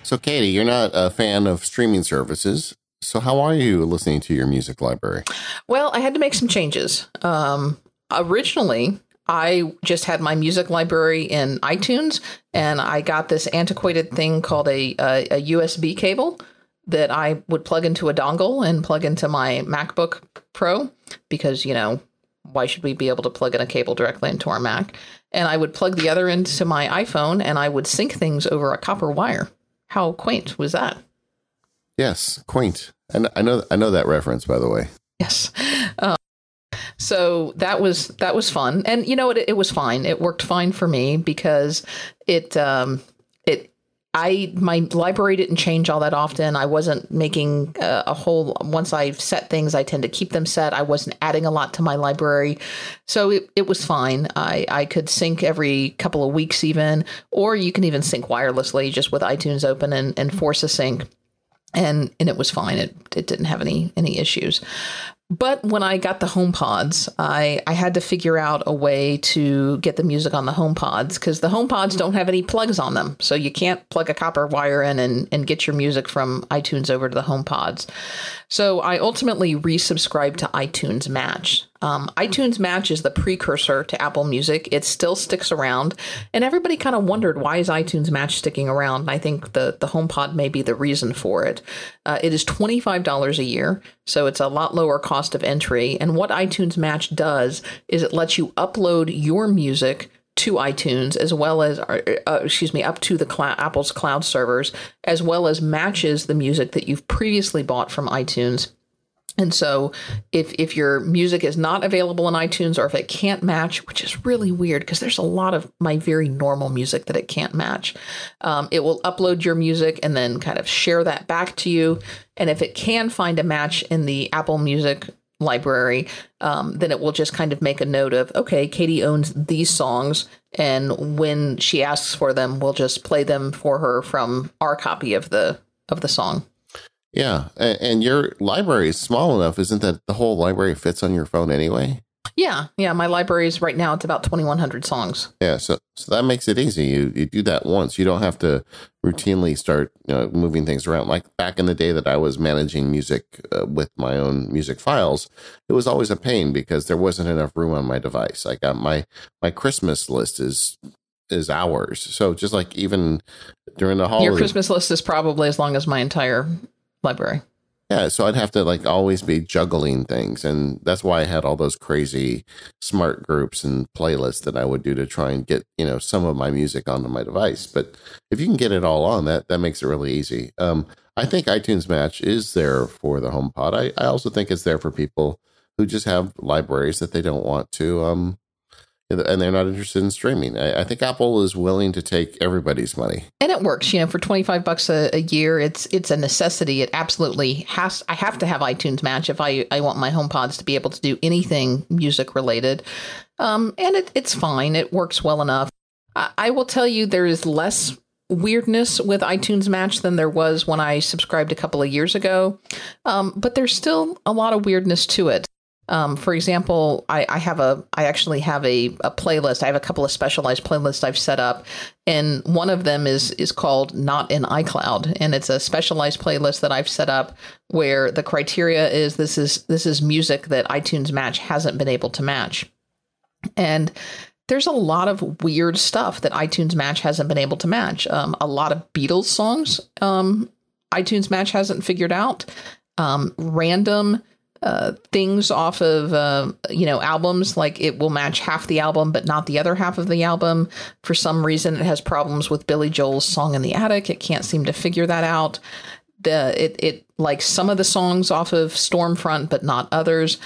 So, Katie, you're not a fan of streaming services. So, how are you listening to your music library? Well, I had to make some changes. Um, originally, I just had my music library in iTunes, and I got this antiquated thing called a, a, a USB cable that I would plug into a dongle and plug into my MacBook Pro because, you know, why should we be able to plug in a cable directly into our Mac? And I would plug the other end to my iPhone and I would sync things over a copper wire. How quaint was that? Yes, quaint. And I know I know that reference, by the way. Yes. Um, so that was that was fun, and you know it, it was fine. It worked fine for me because it um, it I my library didn't change all that often. I wasn't making a, a whole once I set things, I tend to keep them set. I wasn't adding a lot to my library, so it, it was fine. I I could sync every couple of weeks even, or you can even sync wirelessly just with iTunes open and, and force a sync and and it was fine. It it didn't have any any issues. But when I got the HomePods, I, I had to figure out a way to get the music on the HomePods because the HomePods don't have any plugs on them. So you can't plug a copper wire in and, and get your music from iTunes over to the HomePods. So I ultimately resubscribed to iTunes Match. Um, iTunes Match is the precursor to Apple Music. It still sticks around, and everybody kind of wondered why is iTunes Match sticking around. And I think the the HomePod may be the reason for it. Uh, it is twenty five dollars a year, so it's a lot lower cost of entry. And what iTunes Match does is it lets you upload your music to iTunes as well as, uh, uh, excuse me, up to the cl- Apple's cloud servers, as well as matches the music that you've previously bought from iTunes and so if if your music is not available in iTunes or if it can't match, which is really weird because there's a lot of my very normal music that it can't match, um, it will upload your music and then kind of share that back to you. And if it can find a match in the Apple Music library, um, then it will just kind of make a note of, okay, Katie owns these songs. And when she asks for them, we'll just play them for her from our copy of the of the song. Yeah, and, your library is small enough, isn't that the whole library fits on your phone anyway? Yeah, yeah. My library is right now it's about twenty one hundred songs. Yeah, so so that makes it easy. You you do that once. You don't have to routinely start you know, moving things around. Like back in the day that I was managing music uh, with my own music files, it was always a pain because there wasn't enough room on my device. I got my my Christmas list is is hours. So just like even during the holidays, your Christmas list is probably as long as my entire library. Yeah, so I'd have to like always be juggling things, and that's why I had all those crazy smart groups and playlists that I would do to try and get you know some of my music onto my device. But if you can get it all on, that that makes it really easy. Um, I think iTunes Match is there for the HomePod. I, I also think it's there for people who just have libraries that they don't want to um, and they're not interested in streaming. I, I, think Apple is willing to take everybody's money, and it works. You know, for twenty five bucks a, a, year, it's it's a necessity. It absolutely has. I have to have iTunes Match if I I want my HomePods to be able to do anything music related, um, and it, it's fine. It works well enough. I, I will tell you, there is less weirdness with iTunes Match than there was when I subscribed a couple of years ago, um, but there's still a lot of weirdness to it. Um, for example, I, I, have a, I actually have a, a playlist. I have a couple of specialized playlists I've set up, and one of them is is called "Not in iCloud," and it's a specialized playlist that I've set up where the criteria is this is this is music that iTunes Match hasn't been able to match, and there's a lot of weird stuff that iTunes Match hasn't been able to match. Um, a lot of Beatles songs, um, iTunes Match hasn't figured out. Um, random uh, things off of uh, you know albums like it will match half the album but not the other half of the album. For some reason it has problems with billy joel's song in the attic. It can't seem to figure that out. The it, it like some of the songs off of stormfront but not others.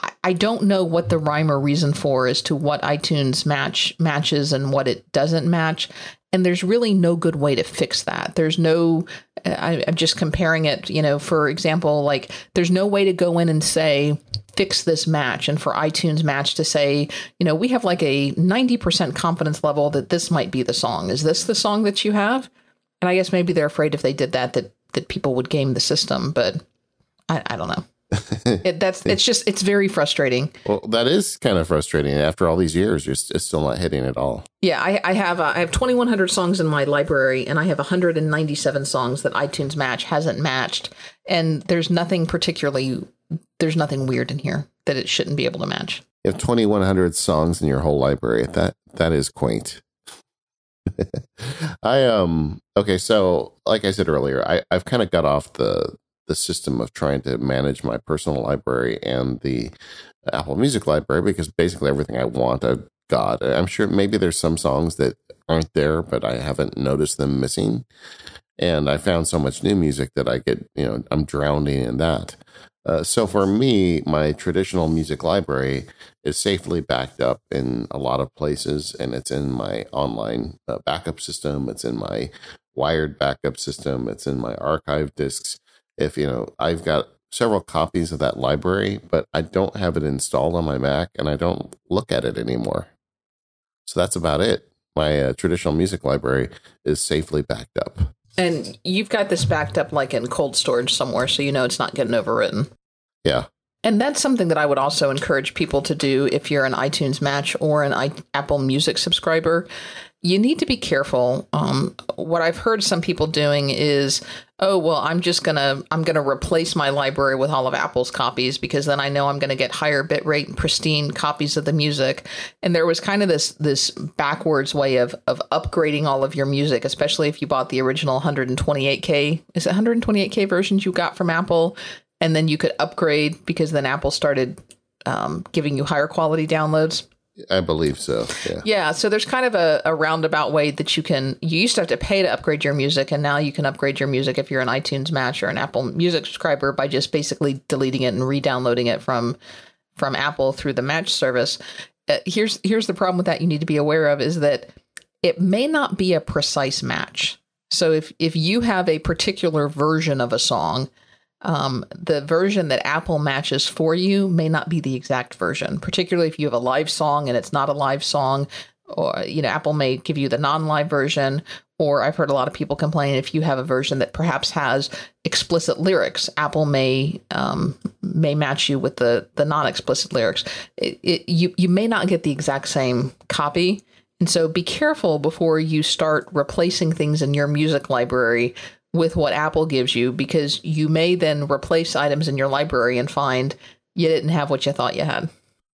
I, I don't know what the rhyme or reason for as to what itunes match matches and what it doesn't match and there's really no good way to fix that. There's no I, i'm just comparing it you know for example like there's no way to go in and say fix this match and for itunes match to say you know we have like a 90% confidence level that this might be the song. Is this the song that you have? And i guess maybe they're afraid if they did that that that people would game the system but i, I don't know it, that's it's just it's very frustrating. Well, that is kind of frustrating. After all these years, you're st- still not hitting at all. Yeah, I, I have uh, I have 2,100 songs in my library, and I have 197 songs that iTunes Match hasn't matched, and there's nothing particularly there's nothing weird in here that it shouldn't be able to match. You have 2,100 songs in your whole library. That that is quaint. I um okay, so like I said earlier, I I've kind of got off the the system of trying to manage my personal library and the Apple Music library because basically everything I want I've got. I'm sure maybe there's some songs that aren't there, but I haven't noticed them missing. And I found so much new music that I get, you know, I'm drowning in that. Uh, so for me, my traditional music library is safely backed up in a lot of places, and it's in my online uh, backup system. It's in my wired backup system. It's in my archive disks. If you know, I've got several copies of that library, but I don't have it installed on my Mac, and I don't look at it anymore. So that's about it. My uh, traditional music library is safely backed up. And you've got this backed up like in cold storage somewhere, so you know it's not getting overwritten. Yeah. And that's something that I would also encourage people to do if you're an iTunes Match or an I- Apple Music subscriber. You need to be careful. Um, what I've heard some people doing is, oh well, I'm just gonna I'm gonna replace my library with all of Apple's copies because then I know I'm gonna get higher bitrate and pristine copies of the music. And there was kind of this this backwards way of of upgrading all of your music, especially if you bought the original 128k. Is it 128k versions you got from Apple? and then you could upgrade because then Apple started um, giving you higher quality downloads. I believe so. Yeah. Yeah. So there's kind of a, a, roundabout way that you can. You used to have to pay to upgrade your music, and now you can upgrade your music if you're an iTunes Match or an Apple Music subscriber by just basically deleting it and re-downloading it from from Apple through the Match service. Uh, here's here's the problem with that. You need to be aware of is that it may not be a precise match. So if if you have a particular version of a song um, the version that Apple matches for you may not be the exact version, particularly if you have a live song and it's not a live song. Or, you know, Apple may give you the non live version. Or I've heard a lot of people complain if you have a version that perhaps has explicit lyrics, Apple may um, may match you with the the non explicit lyrics. It, it, you you may not get the exact same copy, and so be careful before you start replacing things in your music library with what Apple gives you because you may then replace items in your library and find you didn't have what you thought you had.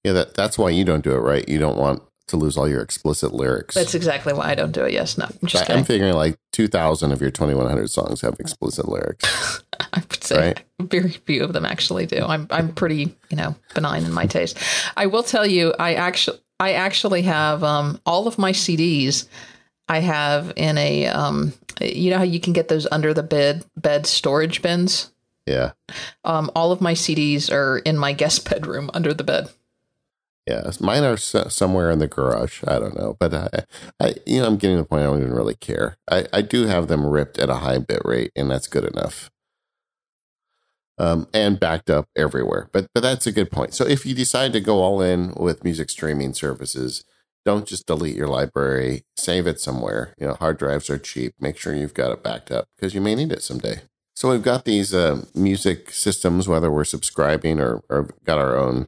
Yeah, that, that's why you don't do it, right? You don't want to lose all your explicit lyrics. That's exactly why I don't do it. Yes, no. I'm, just I, am figuring like 2,000 of your 2,100 songs have explicit lyrics. I would say right? very few of them actually do. I'm I'm pretty you know benign in my taste. I will tell you, I actually I actually have um, all of my CDs. I have in a um, you know how you can get those under the bed bed storage bins? Yeah. Um, all of my CDs are in my guest bedroom under the bed. Yeah, mine are somewhere in the garage. I don't know, but I, I, you know, I'm getting to the point I don't even really care. I, I do have them ripped at a high bit rate, and that's good enough. Um, and backed up everywhere. But but that's a good point. So if you decide to go all in with music streaming services, don't just delete your library, save it somewhere. You know, hard drives are cheap. Make sure you've got it backed up because you may need it someday. So we've got these uh, music systems, whether we're subscribing or, or got our own.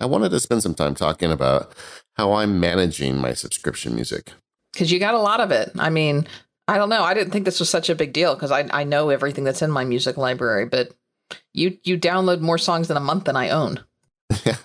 I wanted to spend some time talking about how I'm managing my subscription music. Because you got a lot of it. I mean, I don't know. I didn't think this was such a big deal because I, I know everything that's in my music library, but you you download more songs in a month than I own. Yeah.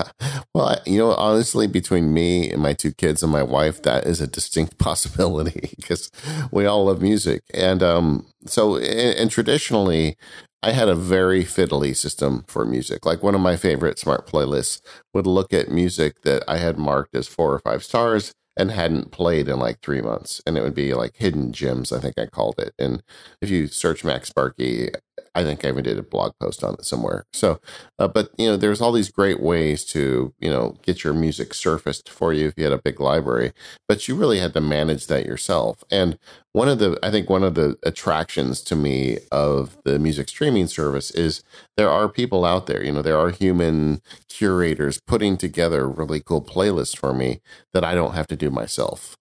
Well, you know, honestly, between me and my two kids and my wife, that is a distinct possibility because we all love music. And um, so, and, and traditionally, I had a very fiddly system for music. Like one of my favorite smart playlists would look at music that I had marked as four or five stars and hadn't played in like three months. And it would be like hidden gems, I think I called it. And if you search MacSparky, I think I even did a blog post on it somewhere. So, uh, but you know, there's all these great ways to you know get your music surfaced for you if you had a big library, but you really had to manage that yourself. And one of the, I think one of the attractions to me of the music streaming service is there are people out there. You know, there are human curators putting together really cool playlists for me that I don't have to do myself.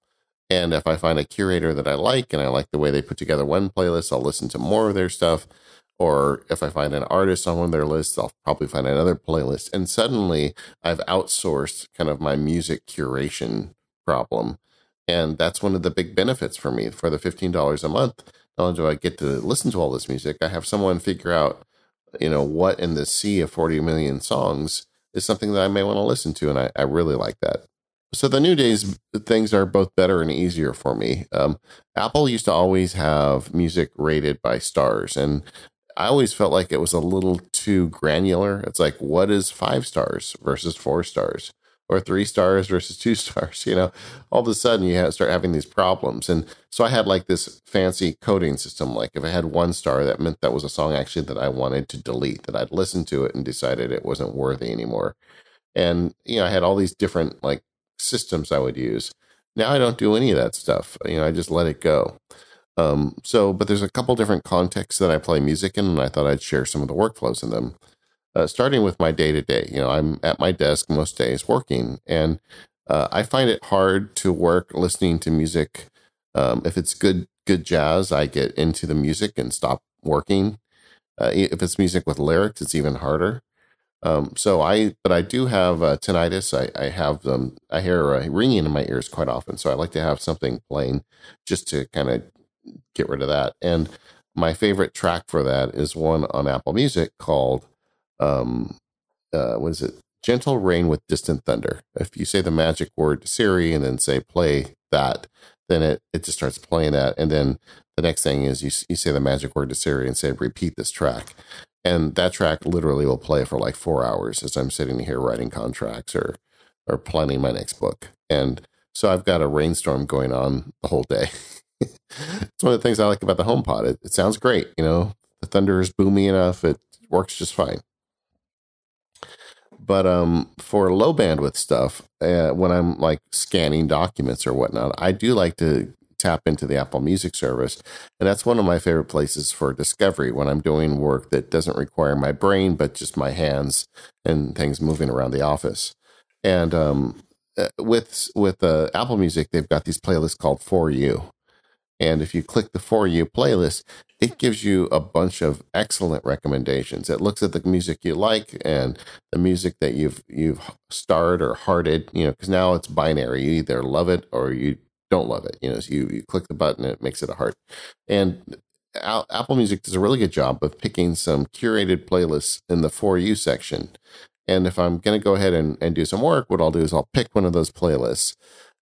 And if I find a curator that I like and I like the way they put together one playlist, I'll listen to more of their stuff or if I find an artist on one of their lists, I'll probably find another playlist. And suddenly I've outsourced kind of my music curation problem. And that's one of the big benefits for me for the $15 a month. Not only do I get to listen to all this music, I have someone figure out, you know, what in the sea of 40 million songs is something that I may want to listen to. And I, I really like that. So the new days, things are both better and easier for me. Um, Apple used to always have music rated by stars, and I always felt like it was a little too granular. It's like, what is five stars versus four stars? Or three stars versus two stars, you know, all of a sudden you start having these problems. And so I had like this fancy coding system. Like if I had one star, that meant that was a song actually that I wanted to delete, that I'd listened to it and decided it wasn't worthy anymore. And, you know, I had all these different like systems I would use. Now I don't do any of that stuff. You know, I just let it go. Um, so, but there's a couple different contexts that I play music in, and I thought I'd share some of the workflows in them. Uh, starting with my day to day, you know, I'm at my desk most days working, and uh, I find it hard to work listening to music. Um, if it's good, good jazz, I get into the music and stop working. Uh, if it's music with lyrics, it's even harder. Um, so I, but I do have uh, tinnitus. I, I have um, I hear uh, ringing in my ears quite often. So I like to have something playing just to kind of get rid of that. And my favorite track for that is one on Apple Music called, um, uh, what is it? Gentle Rain with Distant Thunder. If you say the magic word to Siri and then say play that, then it, it just starts playing that. And then the next thing is you, you say the magic word to Siri and say repeat this track and that track literally will play for like four hours as I'm sitting here writing contracts or or planning my next book. And so I've got a rainstorm going on the whole day. it's one of the things I like about the HomePod. It, it sounds great, you know. The thunder is boomy enough; it works just fine. But um, for low bandwidth stuff, uh, when I'm like scanning documents or whatnot, I do like to tap into the Apple Music service. And that's one of my favorite places for discovery when I'm doing work that doesn't require my brain, but just my hands and things moving around the office. And um, uh, with with uh, Apple Music, they've got these playlists called For You. And if you click the For You playlist, it gives you a bunch of excellent recommendations. It looks at the music you like and the music that you've you've starred or hearted, you know, because now it's binary. You either love it or you don't love it. You know, so you, you click the button, it makes it a heart. And Apple Music does a really good job of picking some curated playlists in the For You section. And if I'm going to go ahead and, and do some work, what I'll do is I'll pick one of those playlists.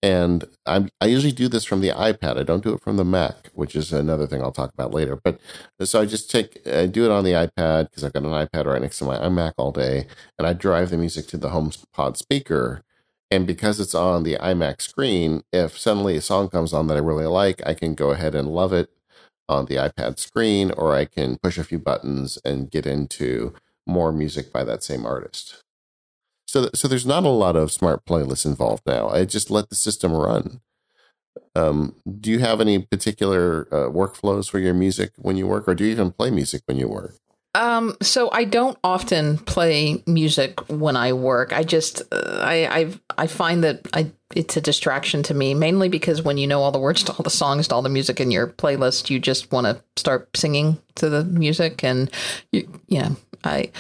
And I'm, I usually do this from the iPad. I don't do it from the Mac, which is another thing I'll talk about later. But so I just take, I do it on the iPad because I've got an iPad right next to my iMac all day. And I drive the music to the HomePod speaker and because it's on the iMac screen, if suddenly a song comes on that I really like, I can go ahead and love it on the iPad screen, or I can push a few buttons and get into more music by that same artist. So, so there's not a lot of smart playlists involved now. I just let the system run. Um, do you have any particular uh, workflows for your music when you work, or do you even play music when you work? Um, so I don't often play music when I work. I just uh, I I've, I find that I it's a distraction to me mainly because when you know all the words to all the songs to all the music in your playlist, you just want to start singing to the music, and you you know I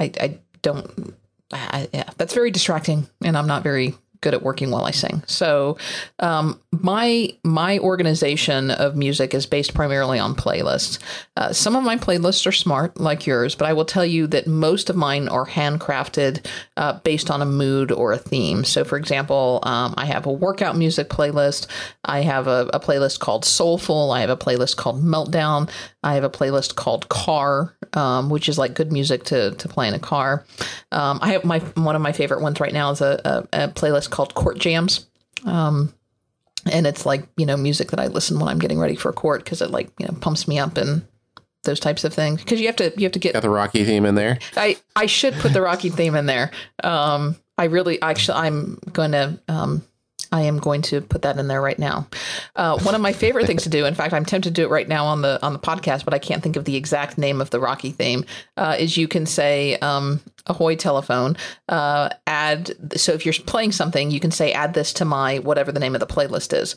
I I don't. I, yeah, that's very distracting, and I'm not very good at working while I sing. So um, my my organization of music is based primarily on playlists. Uh, some of my playlists are smart, like yours, but I will tell you that most of mine are handcrafted uh, based on a mood or a theme. So, for example, um, I have a workout music playlist. I have a, a, playlist called Soulful. I have a playlist called Meltdown. I have a playlist called Car, um, which is like good music to to play in a car. Um, I have my one of my favorite ones right now is a, a, a playlist called Court Jams. Um, and it's like you know music that I listen when I'm getting ready for court because it like you know pumps me up and those types of things because you have to you have to get got the Rocky theme in there. I I should put the Rocky theme in there. Um, I really actually I'm going to um, I am going to put that in there right now. Uh, one of my favorite things to do, in fact, I'm tempted to do it right now on the on the podcast, but I can't think of the exact name of the Rocky theme. Uh, is you can say um, "Ahoy telephone," uh, add. So if you're playing something, you can say "Add this to my whatever the name of the playlist is,"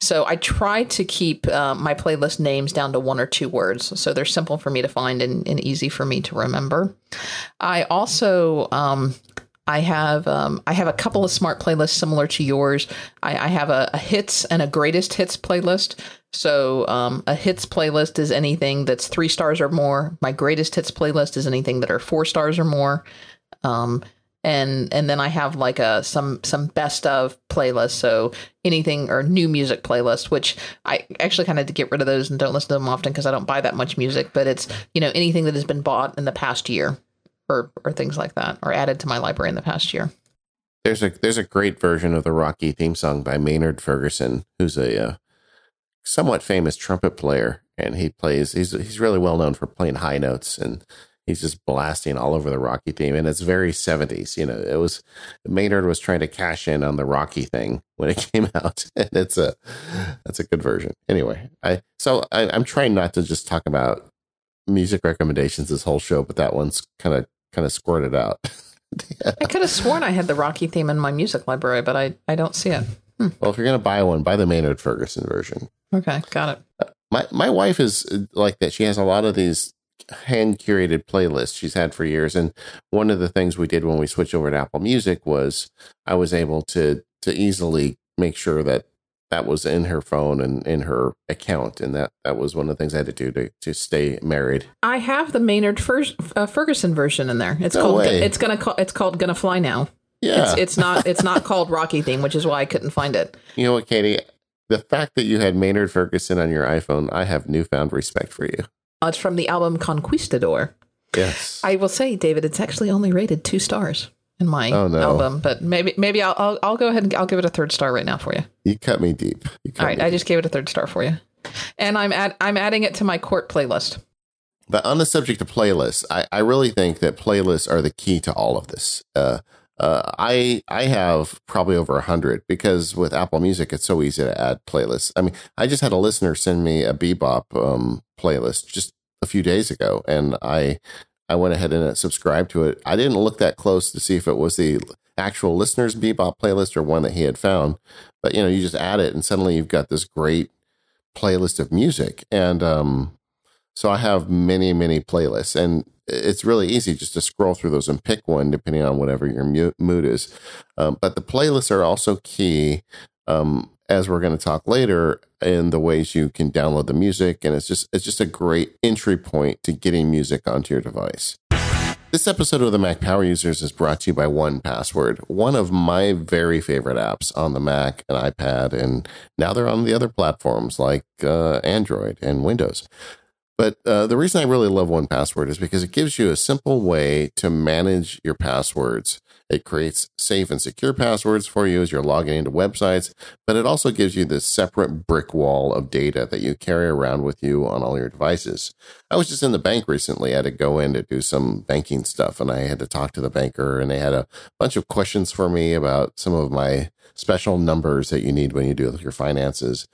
So I try to keep uh, my playlist names down to one or two words, so they're simple for me to find and, and easy for me to remember. I also um, I have um, I have a couple of smart playlists similar to yours. I, I have a, a, hits and a greatest hits playlist. So um, a hits playlist is anything that's three stars or more. My greatest hits playlist is anything that are four stars or more. Um, and and then I have like a some some best of playlists. So anything or new music playlist, which I actually kind of get rid of those and don't listen to them often because I don't buy that much music. But it's you know anything that has been bought in the past year, or or things like that, or added to my library in the past year. There's a there's a great version of the Rocky theme song by Maynard Ferguson, who's a uh, somewhat famous trumpet player, and he plays. He's he's really well known for playing high notes and he's just blasting all over the Rocky theme, and it's very seventies. You know, it was Maynard was trying to cash in on the Rocky thing when it came out, and it's a that's a good version. Anyway, I so I, I'm trying not to just talk about music recommendations this whole show, but that one's kind of kind of squirted out. yeah. I could have sworn I had the Rocky theme in my music library, but I I don't see it. Hmm. Well, if you're gonna buy one, buy the Maynard Ferguson version. Okay, got it. Uh, my my wife is uh, like that. She has a lot of these hand curated playlists she's had for years. And one of the things we did when we switched over to Apple Music was I was able to to easily make sure that that was in her phone and in her account, and that that was one of the things I had to do to to stay married. I have the Maynard Fer- uh, Ferguson version in there. It's no called way. it's gonna call, it's called Gonna Fly Now. Yeah, it's, it's not it's not called Rocky theme, which is why I couldn't find it. You know what, Katie? The fact that you had Maynard Ferguson on your iPhone, I have newfound respect for you. Uh, it's from the album Conquistador. Yes. I will say, David, it's actually only rated two stars in my oh, no. album, but maybe maybe I'll, I'll, I'll go ahead and I'll give it a third star right now for you. You cut me deep. Cut All right, I just gave it a third star for you, and I'm at I'm adding it to my court playlist. But on the subject of playlists, I, I really think that playlists are the key to all of this. Uh, uh, I I have probably over a hundred because with Apple Music, it's so easy to add playlists. I mean, I just had a listener send me a bebop um, playlist just a few days ago, and I I went ahead and subscribed to it. I didn't look that close to see if it was the actual listeners bebop playlist or one that he had found, but you know, you just add it, and suddenly you've got this great playlist of music, and um, so I have many many playlists, and it's really easy just to scroll through those and pick one depending on whatever your mood is. Um, but the playlists are also key, um, as we're going to talk later, in the ways you can download the music, and it's just it's just a great entry point to getting music onto your device. This episode of the Mac Power Users is brought to you by 1Password, one of my very favorite apps on the Mac and iPad, and now they're on the other platforms like uh, Android and Windows. But uh, the reason I really love 1Password is because it gives you a simple way to manage your passwords. It creates safe and secure passwords for you as you're logging into websites, but it also gives you this separate brick wall of data that you carry around with you on all your devices. I was just in the bank recently. I had to go in to do some banking stuff, and I had to talk to the banker, and they had a bunch of questions for me about some of my special numbers that you need when you do your finances.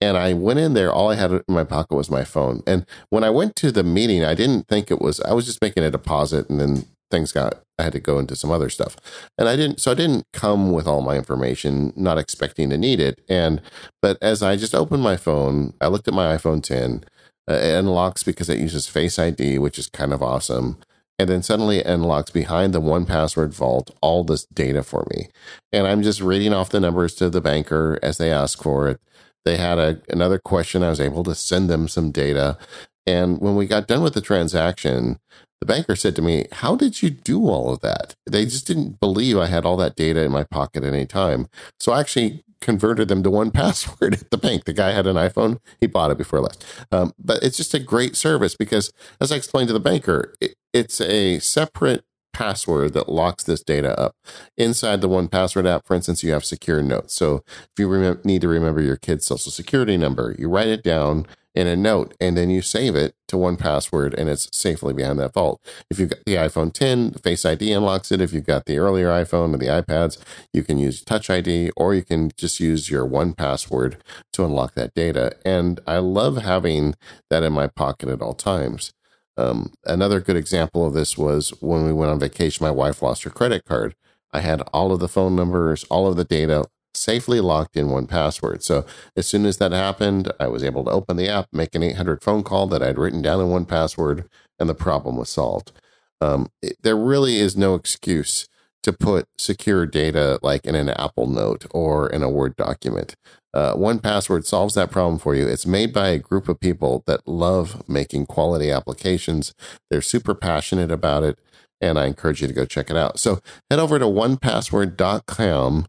And I went in there, all I had in my pocket was my phone. And when I went to the meeting, I didn't think it was, I was just making a deposit and then things got, I had to go into some other stuff. And I didn't, so I didn't come with all my information, not expecting to need it. And, but as I just opened my phone, I looked at my iPhone 10, uh, it unlocks because it uses Face ID, which is kind of awesome. And then suddenly it unlocks behind the 1Password vault all this data for me. And I'm just reading off the numbers to the banker as they ask for it they had a, another question. I was able to send them some data. And when we got done with the transaction, the banker said to me, How did you do all of that? They just didn't believe I had all that data in my pocket at any time. So I actually converted them to 1Password at the bank. The guy had an iPhone, he bought it before I left. Um, but it's just a great service because, as I explained to the banker, it, it's a separate password that locks this data up. Inside the 1Password app, for instance, you have secure notes. So if you rem- need to remember your kid's social security number, you write it down in a note and then you save it to 1Password and it's safely behind that vault. If you've got the iPhone 10, Face ID unlocks it. If you've got the earlier iPhone or the iPads, you can use Touch ID or you can just use your 1Password to unlock that data. And I love having that in my pocket at all times. Um, another good example of this was when we went on vacation, my wife lost her credit card. I had all of the phone numbers, all of the data safely locked in 1Password. So as soon as that happened, I was able to open the app, make an 800 phone call that I'd written down in 1Password, and the problem was solved. Um, it, there really is no excuse to put secure data like in an Apple Note or in a Word document. Uh, 1Password solves that problem for you. It's made by a group of people that love making quality applications. They're super passionate about it, and I encourage you to go check it out. So head over to onepassword.com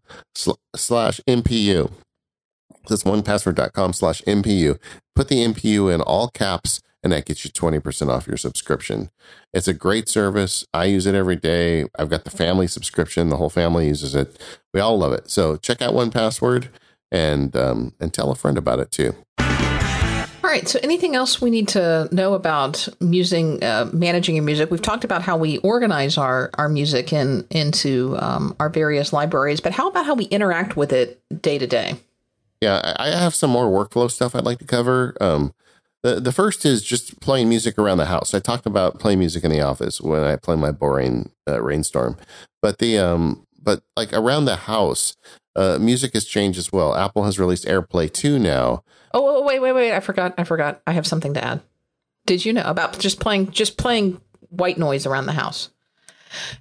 slash MPU. That's onepassword.com slash MPU. Put the MPU in all caps and that gets you 20% off your subscription. It's a great service. I use it every day. I've got the family subscription. The whole family uses it. We all love it. So check out 1Password and um, and tell a friend about it too. All right. So, anything else we need to know about using uh, managing your music? We've talked about how we organize our our music in into um, our various libraries, but how about how we interact with it day to day? Yeah, I have some more workflow stuff I'd like to cover. Um, the the first is just playing music around the house. I talked about playing music in the office when I play my boring uh, rainstorm, but the um but like around the house, uh, music has changed as well. Apple has released AirPlay 2 now. Oh, oh, wait, wait, wait! I forgot. I forgot. I have something to add. Did you know about just playing just playing white noise around the house?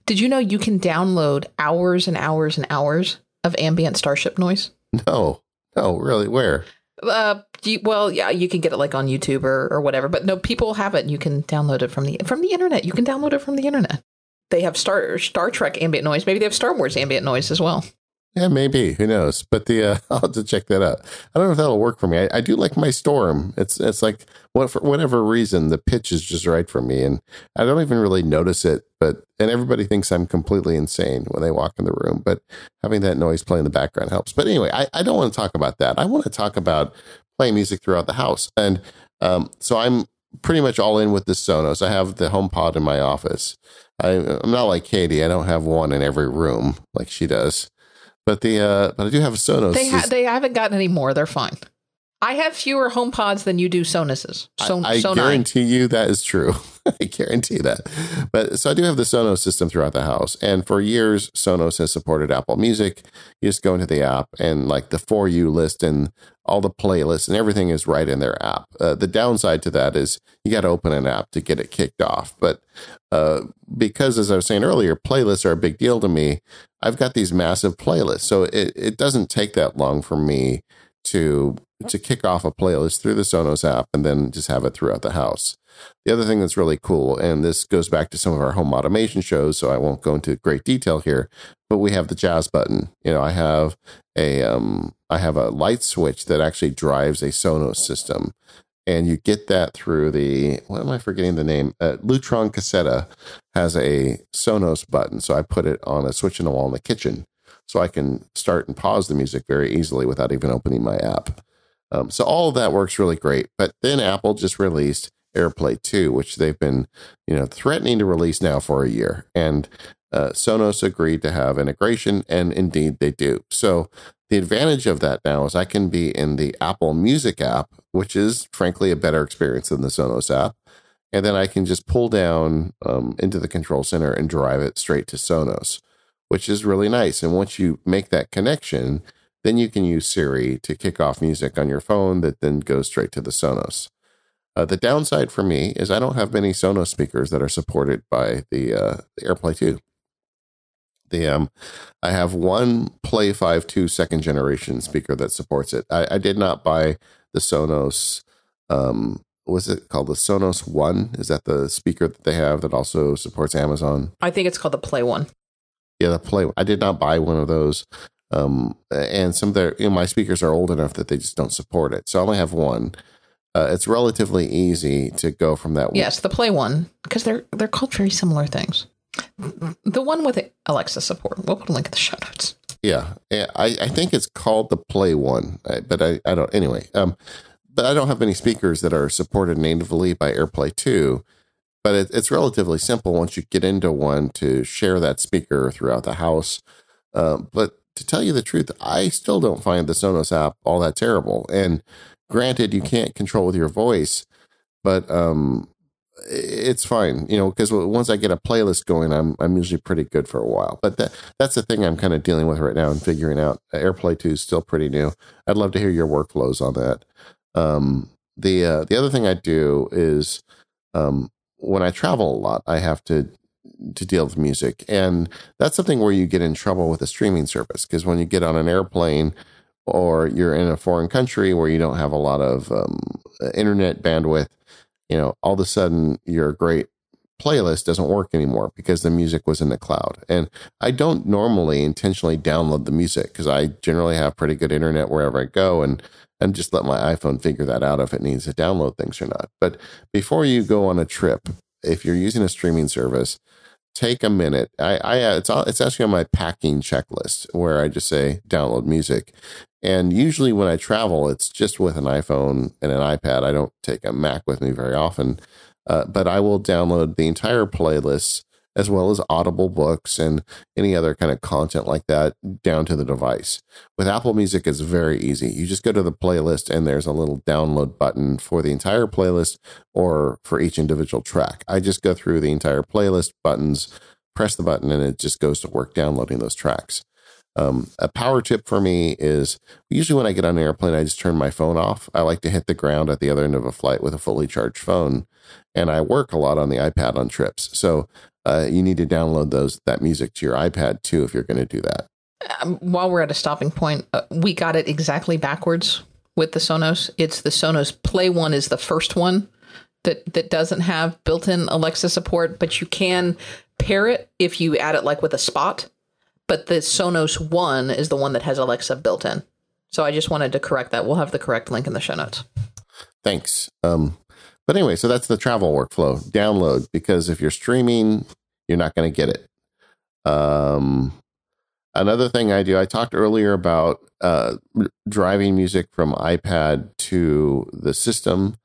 Did you know you can download hours and hours and hours of ambient starship noise? No, no, really. Where? Uh, you, well, yeah, you can get it like on YouTube or, or whatever. But no, people have it. You can download it from the from the internet. You can download it from the internet. They have Star Star Trek ambient noise. Maybe they have Star Wars ambient noise as well. Yeah, maybe. Who knows? But the uh, I'll have to check that out. I don't know if that'll work for me. I, I do like my storm. It's it's like what for whatever reason the pitch is just right for me, and I don't even really notice it. But and everybody thinks I'm completely insane when they walk in the room. But having that noise play in the background helps. But anyway, I, I don't want to talk about that. I want to talk about playing music throughout the house, and um, so I'm pretty much all in with the Sonos. I have the HomePod in my office. I, I'm not like Katie. I don't have one in every room like she does. But the uh, but I do have a Sonos. They ha- they haven't gotten any more. They're fine. I have fewer home pods than you do Sonuses. So, I, I guarantee you that is true. I guarantee that. But so I do have the Sonos system throughout the house. And for years, Sonos has supported Apple Music. You just go into the app and like the For You list and all the playlists and everything is right in their app. Uh, the downside to that is you got to open an app to get it kicked off. But uh, because, as I was saying earlier, playlists are a big deal to me, I've got these massive playlists. So it, it doesn't take that long for me to to kick off a playlist through the Sonos app and then just have it throughout the house. The other thing that's really cool, and this goes back to some of our home automation shows, so I won't go into great detail here, but we have the jazz button. You know, I have a um, I have a light switch that actually drives a Sonos system, and you get that through the what am I forgetting the name? Uh, Lutron Caseta has a Sonos button, so I put it on a switch in the wall in the kitchen, so I can start and pause the music very easily without even opening my app. Um, so all of that works really great. But then Apple just released AirPlay 2, which they've been, you know, threatening to release now for a year. And uh, Sonos agreed to have integration, and indeed they do. So the advantage of that now is I can be in the Apple Music app, which is frankly a better experience than the Sonos app. And then I can just pull down um, into the control center and drive it straight to Sonos, which is really nice. And once you make that connection, then you can use Siri to kick off music on your phone that then goes straight to the Sonos. Uh, the downside for me is I don't have many Sonos speakers that are supported by the, uh, the AirPlay 2. The um, I have one Play 5 2 second generation speaker that supports it. I, I did not buy the Sonos. Um, was it called the Sonos One? Is that the speaker that they have that also supports Amazon? I think it's called the Play One. Yeah, the Play. One. I did not buy one of those. Um, and some of their, you know, my speakers are old enough that they just don't support it. So I only have one. Uh, it's relatively easy to go from that. One. Yes, the Play one because they're they're called very similar things. The one with Alexa support. We'll put a link in the show notes. Yeah, I, I think it's called the Play One, but I, I don't. Anyway, um, but I don't have many speakers that are supported natively by AirPlay Two. But it, it's relatively simple once you get into one to share that speaker throughout the house. Uh, but to tell you the truth, I still don't find the Sonos app all that terrible. And granted, you can't control with your voice, but um, it's fine, you know, because once I get a playlist going, I'm I'm usually pretty good for a while. But that that's the thing I'm kind of dealing with right now and figuring out. AirPlay two is still pretty new. I'd love to hear your workflows on that. Um, the uh, the other thing I do is um, when I travel a lot, I have to to deal with music, and that's something where you get in trouble with a streaming service because when you get on an airplane or you're in a foreign country where you don't have a lot of um, internet bandwidth you know, all of a sudden your great playlist doesn't work anymore because the music was in the cloud. And I don't normally intentionally download the music because I generally have pretty good internet wherever I go and and just let my iPhone figure that out if it needs to download things or not. But before you go on a trip, if you're using a streaming service, take a minute. I, I uh, it's it's actually on my packing checklist where I just say download music, and usually when I travel, it's just with an iPhone and an iPad. I don't take a Mac with me very often, uh, but I will download the entire playlist as well as Audible books and any other kind of content like that down to the device. With Apple Music, it's very easy. You just go to the playlist and there's a little download button for the entire playlist or for each individual track. I just go through the entire playlist buttons, press the button, and it just goes to work downloading those tracks. Um, a power tip for me is usually when I get on an airplane, I just turn my phone off. I like to hit the ground at the other end of a flight with a fully charged phone. And I work a lot on the iPad on trips. So uh, you need to download those that music to your iPad too if you're going to do that. Um, while we're at a stopping point, uh, we got it exactly backwards with the Sonos. It's the Sonos Play one is the first one that that doesn't have built-in Alexa support, but you can pair it if you add it like with a spot. But the Sonos one is the one that has Alexa built in. So I just wanted to correct that. We'll have the correct link in the show notes. Thanks. Um, but anyway, so that's the travel workflow. Download because if you're streaming, you're not going to get it. Um, another thing I do, I talked earlier about uh, driving music from iPad to the system.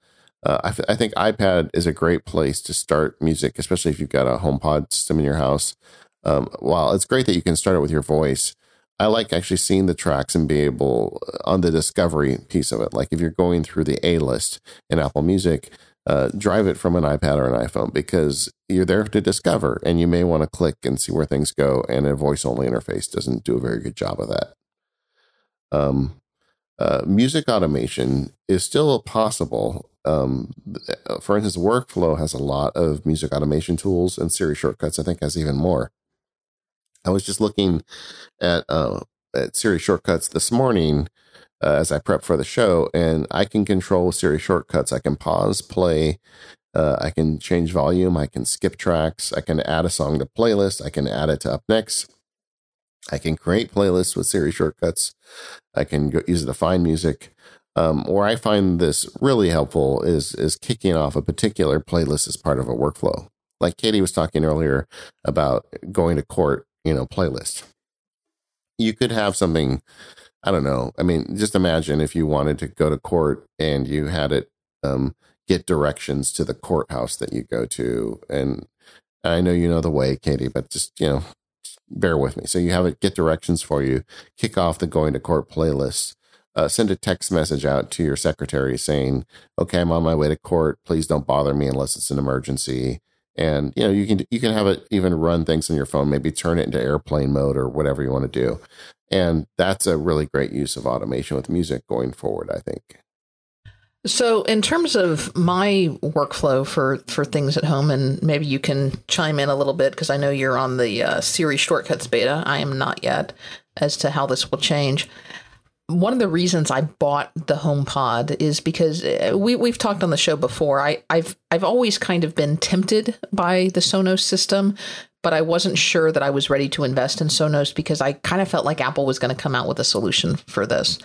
Uh, I, I think iPad is a great place to start music, especially if you've got a HomePod system in your house. Um, while it's great that you can start it with your voice, I like actually seeing the tracks and be able uh, on the discovery piece of it. Like if you're going through the A list in Apple Music, uh, drive it from an iPad or an iPhone because you're there to discover and you may want to click and see where things go. And a voice only interface doesn't do a very good job of that. Um, uh, music automation is still possible. Um, uh, for instance, Workflow has a lot of music automation tools, and Siri Shortcuts, I think, has even more. I was just looking at uh, at Siri Shortcuts this morning uh, as I prep for the show, and I can control Siri shortcuts. I can pause, play, uh, I can change volume, I can skip tracks, I can add a song to playlist, I can add it to up next. I can create playlists with Siri shortcuts. I can go, use it to find music. Um, where I find this really helpful is is kicking off a particular playlist as part of a workflow. Like Katie was talking earlier about going to court, you know, playlist. You could have something I don't know. I mean, just imagine if you wanted to go to court and you had it um, get directions to the courthouse that you go to. And I know you know the way, Katie, but just, you know, bear with me. So you have it get directions for you, kick off the going to court playlist. Uh, send a text message out to your secretary saying, "Okay, I'm on my way to court. Please don't bother me unless it's an emergency." And you know, you can you can have it even run things on your phone. Maybe turn it into airplane mode or whatever you want to do. And that's a really great use of automation with music going forward, I think. So, in terms of my workflow for for things at home, and maybe you can chime in a little bit because I know you're on the uh, Siri shortcuts beta. I am not yet, as to how this will change. One of the reasons I bought the HomePod is because uh, we we've talked on the show before. I, I've I've always kind of been tempted by the Sonos system but I wasn't sure that I was ready to invest in Sonos because I kind of felt like Apple was going to come out with a solution for this.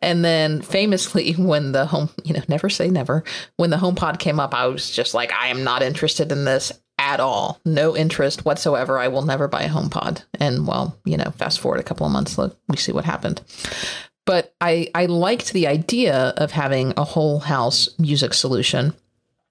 And then famously, when the home, you know, never say never, when the HomePod came up, I was just like, I am not interested in this at all. No interest whatsoever. I will never buy a HomePod. And well, you know, fast forward a couple of months, let we see what happened. But I, I liked the idea of having a whole house music solution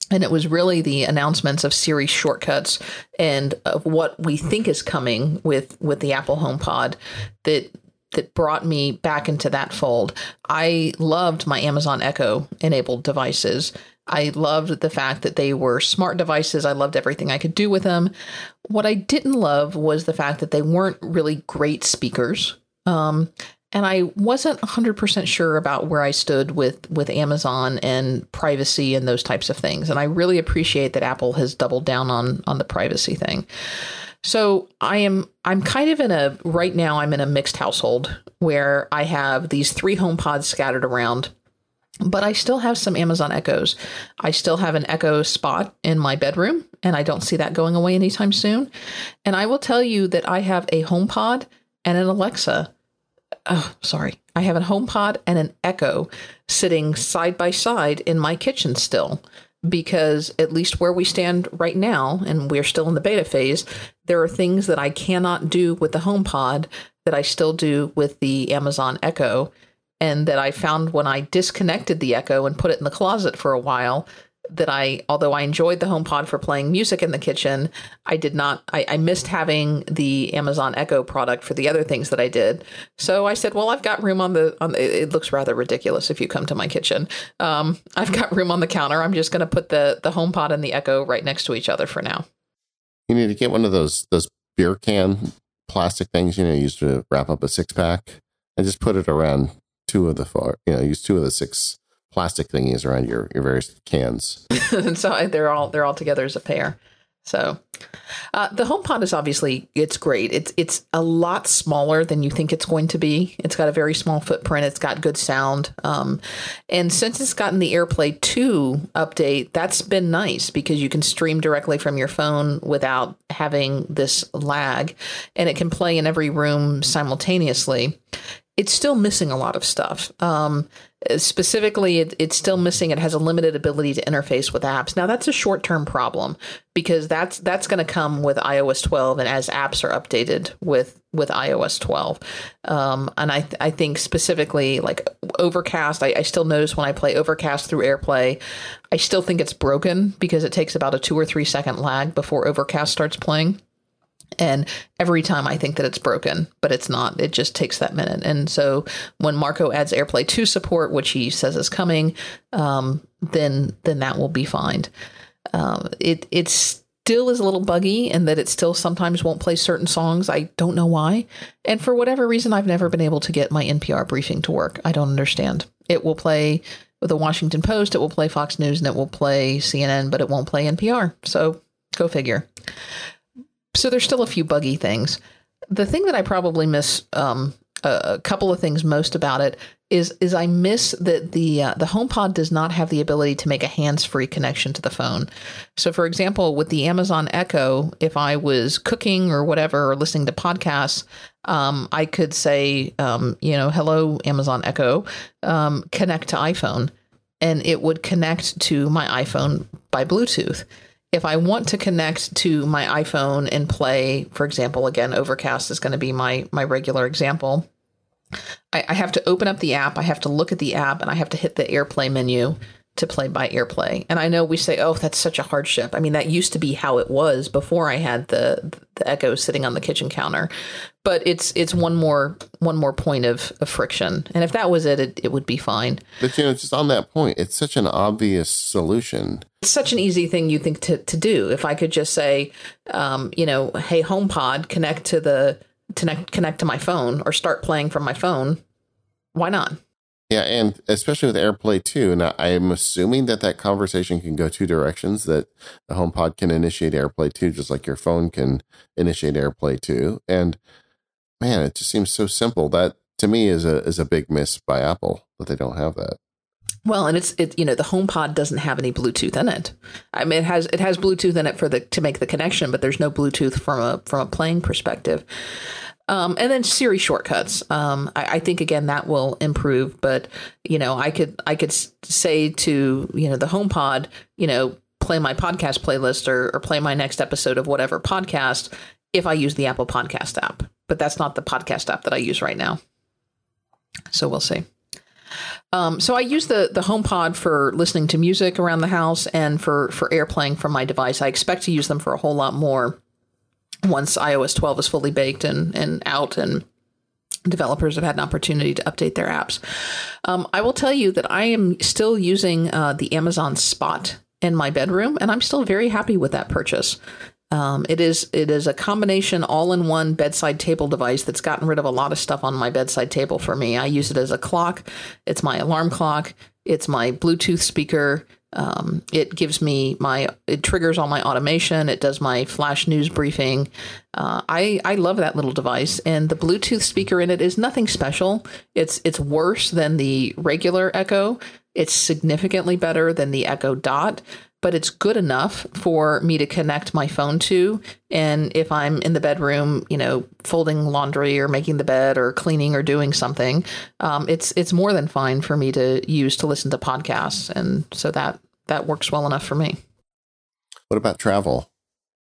and it was really the announcements of Siri shortcuts and of what we think is coming with with the Apple HomePod that that brought me back into that fold. I loved my Amazon Echo enabled devices. I loved the fact that they were smart devices. I loved everything I could do with them. What I didn't love was the fact that they weren't really great speakers. Um, and I wasn't 100% sure about where I stood with with Amazon and privacy and those types of things. And I really appreciate that Apple has doubled down on on the privacy thing. So I am I'm kind of in a right now I'm in a mixed household where I have these three home pods scattered around. But I still have some Amazon Echoes. I still have an Echo spot in my bedroom, and I don't see that going away anytime soon. And I will tell you that I have a HomePod and an Alexa oh, sorry. I have a HomePod and an Echo sitting side by side in my kitchen still because at least where we stand right now and we're still in the beta phase, there are things that I cannot do with the HomePod that I still do with the Amazon Echo and that I found when I disconnected the Echo and put it in the closet for a while that I, although I enjoyed the HomePod for playing music in the kitchen, I did not, I, I, missed having the Amazon Echo product for the other things that I did. So I said, well, I've got room on the, on the, it looks rather ridiculous if you come to my kitchen. Um, I've got room on the counter. I'm just going to put the, the HomePod and the Echo right next to each other for now. You need to get one of those, those beer can plastic things, you know, used to wrap up a six pack and just put it around two of the four, you know, use two of the six plastic thingies around your your various cans. and so they're all they're all together as a pair. So uh, the HomePod is obviously it's great. It's it's a lot smaller than you think it's going to be. It's got a very small footprint. It's got good sound, um, and since it's gotten the AirPlay two update, that's been nice because you can stream directly from your phone without having this lag, and it can play in every room simultaneously. It's still missing a lot of stuff. Um, specifically it, it's still missing. It has a limited ability to interface with apps. Now that's a short-term problem because that's that's going to come with ios 12 and as apps are updated with with ios 12 um, and i i think specifically like overcast I, I still notice when i play overcast through airplay i still think it's broken because it takes about a two or three second lag before overcast starts playing and every time I think that it's broken, but it's not. It just takes that minute. And so when Marco adds AirPlay 2 support, which he says is coming, um, then then that will be fine. Um, it it still is a little buggy and that it still sometimes won't play certain songs. I don't know why. And for whatever reason, I've never been able to get my NPR briefing to work. I don't understand. It will play the Washington Post, it will play Fox News, and it will play CNN, but it won't play NPR. So go figure. So there's still a few buggy things. The thing that I probably miss um, a, couple of things most about it is is I miss that the uh, the HomePod does not have the ability to make a hands-free connection to the phone. So, for example, with the Amazon Echo, if I was cooking or whatever or listening to podcasts, um, I could say, um, you know, hello Amazon Echo, um, connect to iPhone, and it would connect to my iPhone by Bluetooth if I want to connect to my iPhone and play, for example, again, Overcast is going to be my my regular example. I, I, have to open up the app, I have to look at the app, and I have to hit the AirPlay menu to play by AirPlay. And I know we say, "Oh, that's such a hardship." I mean, that used to be how it was before I had the the Echo sitting on the kitchen counter. But it's it's one more one more point of, of friction. And if that was it, it, it would be fine. But you know, just on that point, it's such an obvious solution it's such an easy thing you think to, to do. If I could just say, um, you know, hey, HomePod, connect to the connect connect to my phone or start playing from my phone. Why not? Yeah, and especially with AirPlay 2. Now, I'm assuming that that conversation can go two directions. That the HomePod can initiate AirPlay 2, just like your phone can initiate AirPlay 2. And man, it just seems so simple. That to me is a is a big miss by Apple that they don't have that. Well, and it's it you know the HomePod doesn't have any Bluetooth in it. I mean, it has it has Bluetooth in it for the to make the connection, but there's no Bluetooth from a from a playing perspective. Um, and then Siri shortcuts. Um, I, I, think again that will improve, but you know, I could I could say to you know the HomePod, you know, play my podcast playlist or, or play my next episode of whatever podcast if I use the Apple Podcast app. But that's not the podcast app that I use right now. So we'll see. Um, so I use the the HomePod for listening to music around the house and for for airplaying from my device. I expect to use them for a whole lot more once iOS 12 is fully baked and and out and developers have had an opportunity to update their apps. Um, I will tell you that I am still using uh, the Amazon Spot in my bedroom, and I'm still very happy with that purchase. Um, it is it is a combination all-in-one bedside table device that's gotten rid of a lot of stuff on my bedside table for me. I use it as a clock. It's my alarm clock. It's my Bluetooth speaker. Um, it gives me my it triggers all my automation. It does my flash news briefing. Uh, I I love that little device, and the Bluetooth speaker in it is nothing special. It's it's worse than the regular Echo. It's significantly better than the Echo Dot, but it's good enough for me to connect my phone to. And if I'm in the bedroom, you know, folding laundry or making the bed or cleaning or doing something, um, it's it's more than fine for me to use to listen to podcasts, and so that that works well enough for me. What about travel?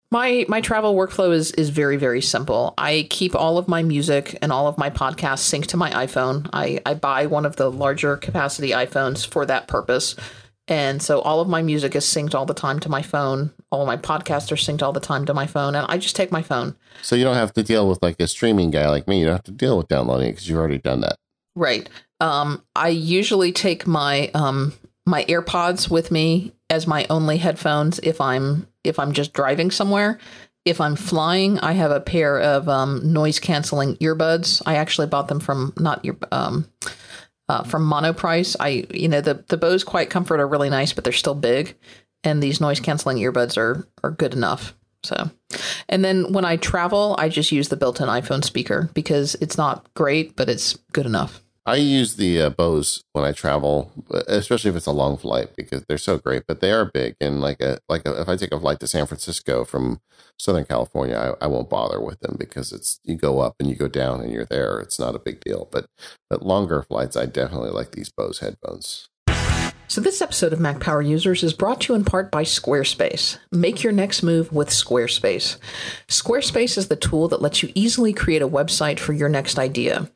My my travel workflow is is very very simple. I keep all of my music and all of my podcasts synced to my iPhone. I I buy one of the larger capacity iPhones for that purpose. And so all of my music is synced all the time to my phone. All of my podcasts are synced all the time to my phone. And I just take my phone. So you don't have to deal with like a streaming guy like me. You don't have to deal with downloading it because you've already done that. Right. Um, I usually take my um, my AirPods with me as my only headphones if I'm if I'm just driving somewhere. If I'm flying, I have a pair of um, noise canceling earbuds. I actually bought them from not your um, uh, from Monoprice. I you know the the Bose Quiet Comfort are really nice, but they're still big, and these noise canceling earbuds are are good enough. So, and then when I travel, I just use the built-in iPhone speaker because it's not great, but it's good enough. I use the uh, Bose when I travel, uh, especially if it's a long flight because they're so great. But they are big, and like a like a, if I take a flight to San Francisco from Southern California, I, I won't bother with them because it's you go up and you go down and you're there. It's not a big deal. But but longer flights, I definitely like these Bose headphones. So, this episode of Mac Power Users is brought to you in part by Squarespace. Make your next move with Squarespace. Squarespace is the tool that lets you easily create a website for your next idea.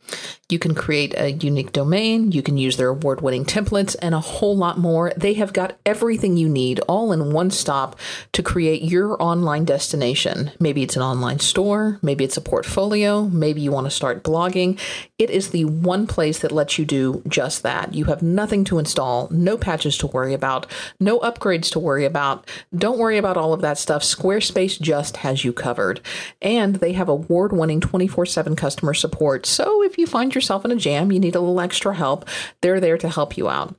You can create a unique domain, you can use their award winning templates, and a whole lot more. They have got everything you need all in one stop to create your online destination. Maybe it's an online store, maybe it's a portfolio, maybe you want to start blogging. It is the one place that lets you do just that. You have nothing to install, no patches to worry about, no upgrades to worry about. Don't worry about all of that stuff. Squarespace just has you covered. And they have award winning 24 7 customer support. So if you find yourself in a jam, you need a little extra help, they're there to help you out.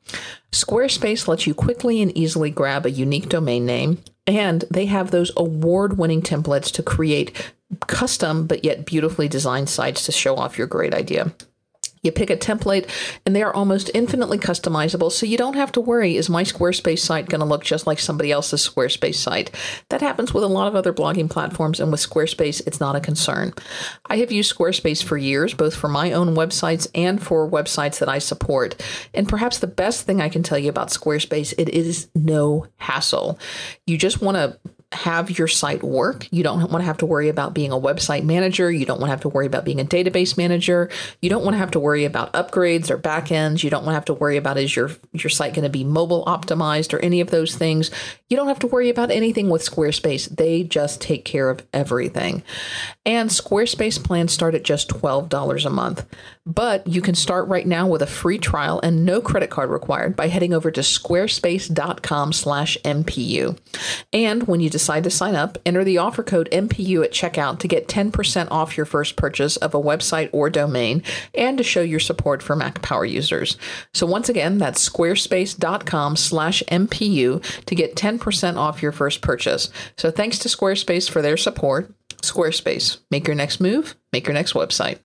Squarespace lets you quickly and easily grab a unique domain name, and they have those award winning templates to create custom but yet beautifully designed sites to show off your great idea. You pick a template and they are almost infinitely customizable, so you don't have to worry is my Squarespace site going to look just like somebody else's Squarespace site? That happens with a lot of other blogging platforms, and with Squarespace, it's not a concern. I have used Squarespace for years, both for my own websites and for websites that I support. And perhaps the best thing I can tell you about Squarespace, it is no hassle. You just want to have your site work. You don't want to have to worry about being a website manager. You don't want to have to worry about being a database manager. You don't want to have to worry about upgrades or backends. You don't want to have to worry about is your your site going to be mobile optimized or any of those things. You don't have to worry about anything with Squarespace. They just take care of everything. And Squarespace plans start at just $12 a month. But you can start right now with a free trial and no credit card required by heading over to squarespace.com/mpu. And when you decide to sign up, enter the offer code MPU at checkout to get 10% off your first purchase of a website or domain and to show your support for Mac Power users. So once again, that's squarespace.com/mpu to get 10% off your first purchase. So thanks to Squarespace for their support. Squarespace, make your next move, make your next website.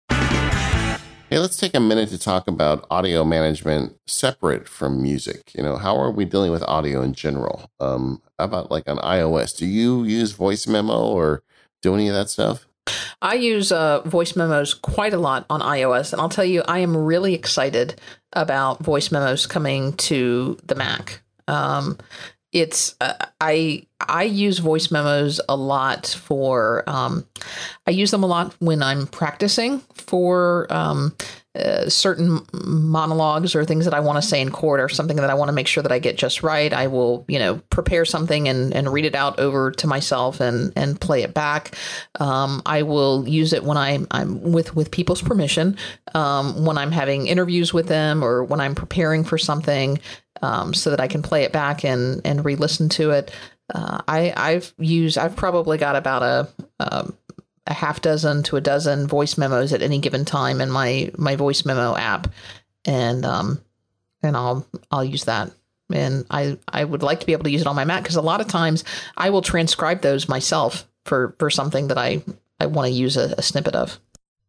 Hey, let's take a minute to talk about audio management separate from music. You know, how are we dealing with audio in general? Um, how about like on iOS? Do you use voice memo or do any of that stuff? I use uh, voice memos quite a lot on iOS, and I'll tell you, I am really excited about voice memos coming to the Mac. Um, it's uh, I I use voice memos a lot for um, I use them a lot when I'm practicing for um, uh, certain monologues or things that I want to say in court or something that I want to make sure that I get just right, I will, you know, prepare something and, and read it out over to myself and, and play it back. Um, I will use it when I'm I'm with, with people's permission, um, when I'm having interviews with them or when I'm preparing for something, um, so that I can play it back and, and re-listen to it. Uh, I, I've used, I've probably got about a, um, a half dozen to a dozen voice memos at any given time in my my voice memo app, and um, and I'll I'll use that. And I I would like to be able to use it on my Mac because a lot of times I will transcribe those myself for for something that I I want to use a, a snippet of.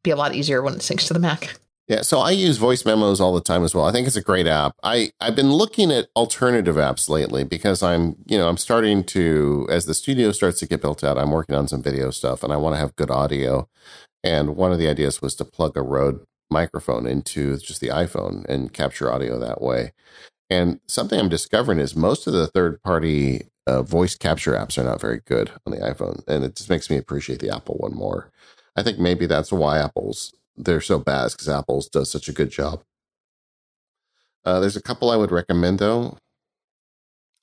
Be a lot easier when it syncs to the Mac. Yeah, so I use voice memos all the time as well. I think it's a great app. I I've been looking at alternative apps lately because I'm, you know, I'm starting to as the studio starts to get built out, I'm working on some video stuff and I want to have good audio. And one of the ideas was to plug a Rode microphone into just the iPhone and capture audio that way. And something I'm discovering is most of the third party uh, voice capture apps are not very good on the iPhone. And it just makes me appreciate the Apple one more. I think maybe that's why Apple's they're so bad because Apple's does such a good job. Uh, there's a couple I would recommend though.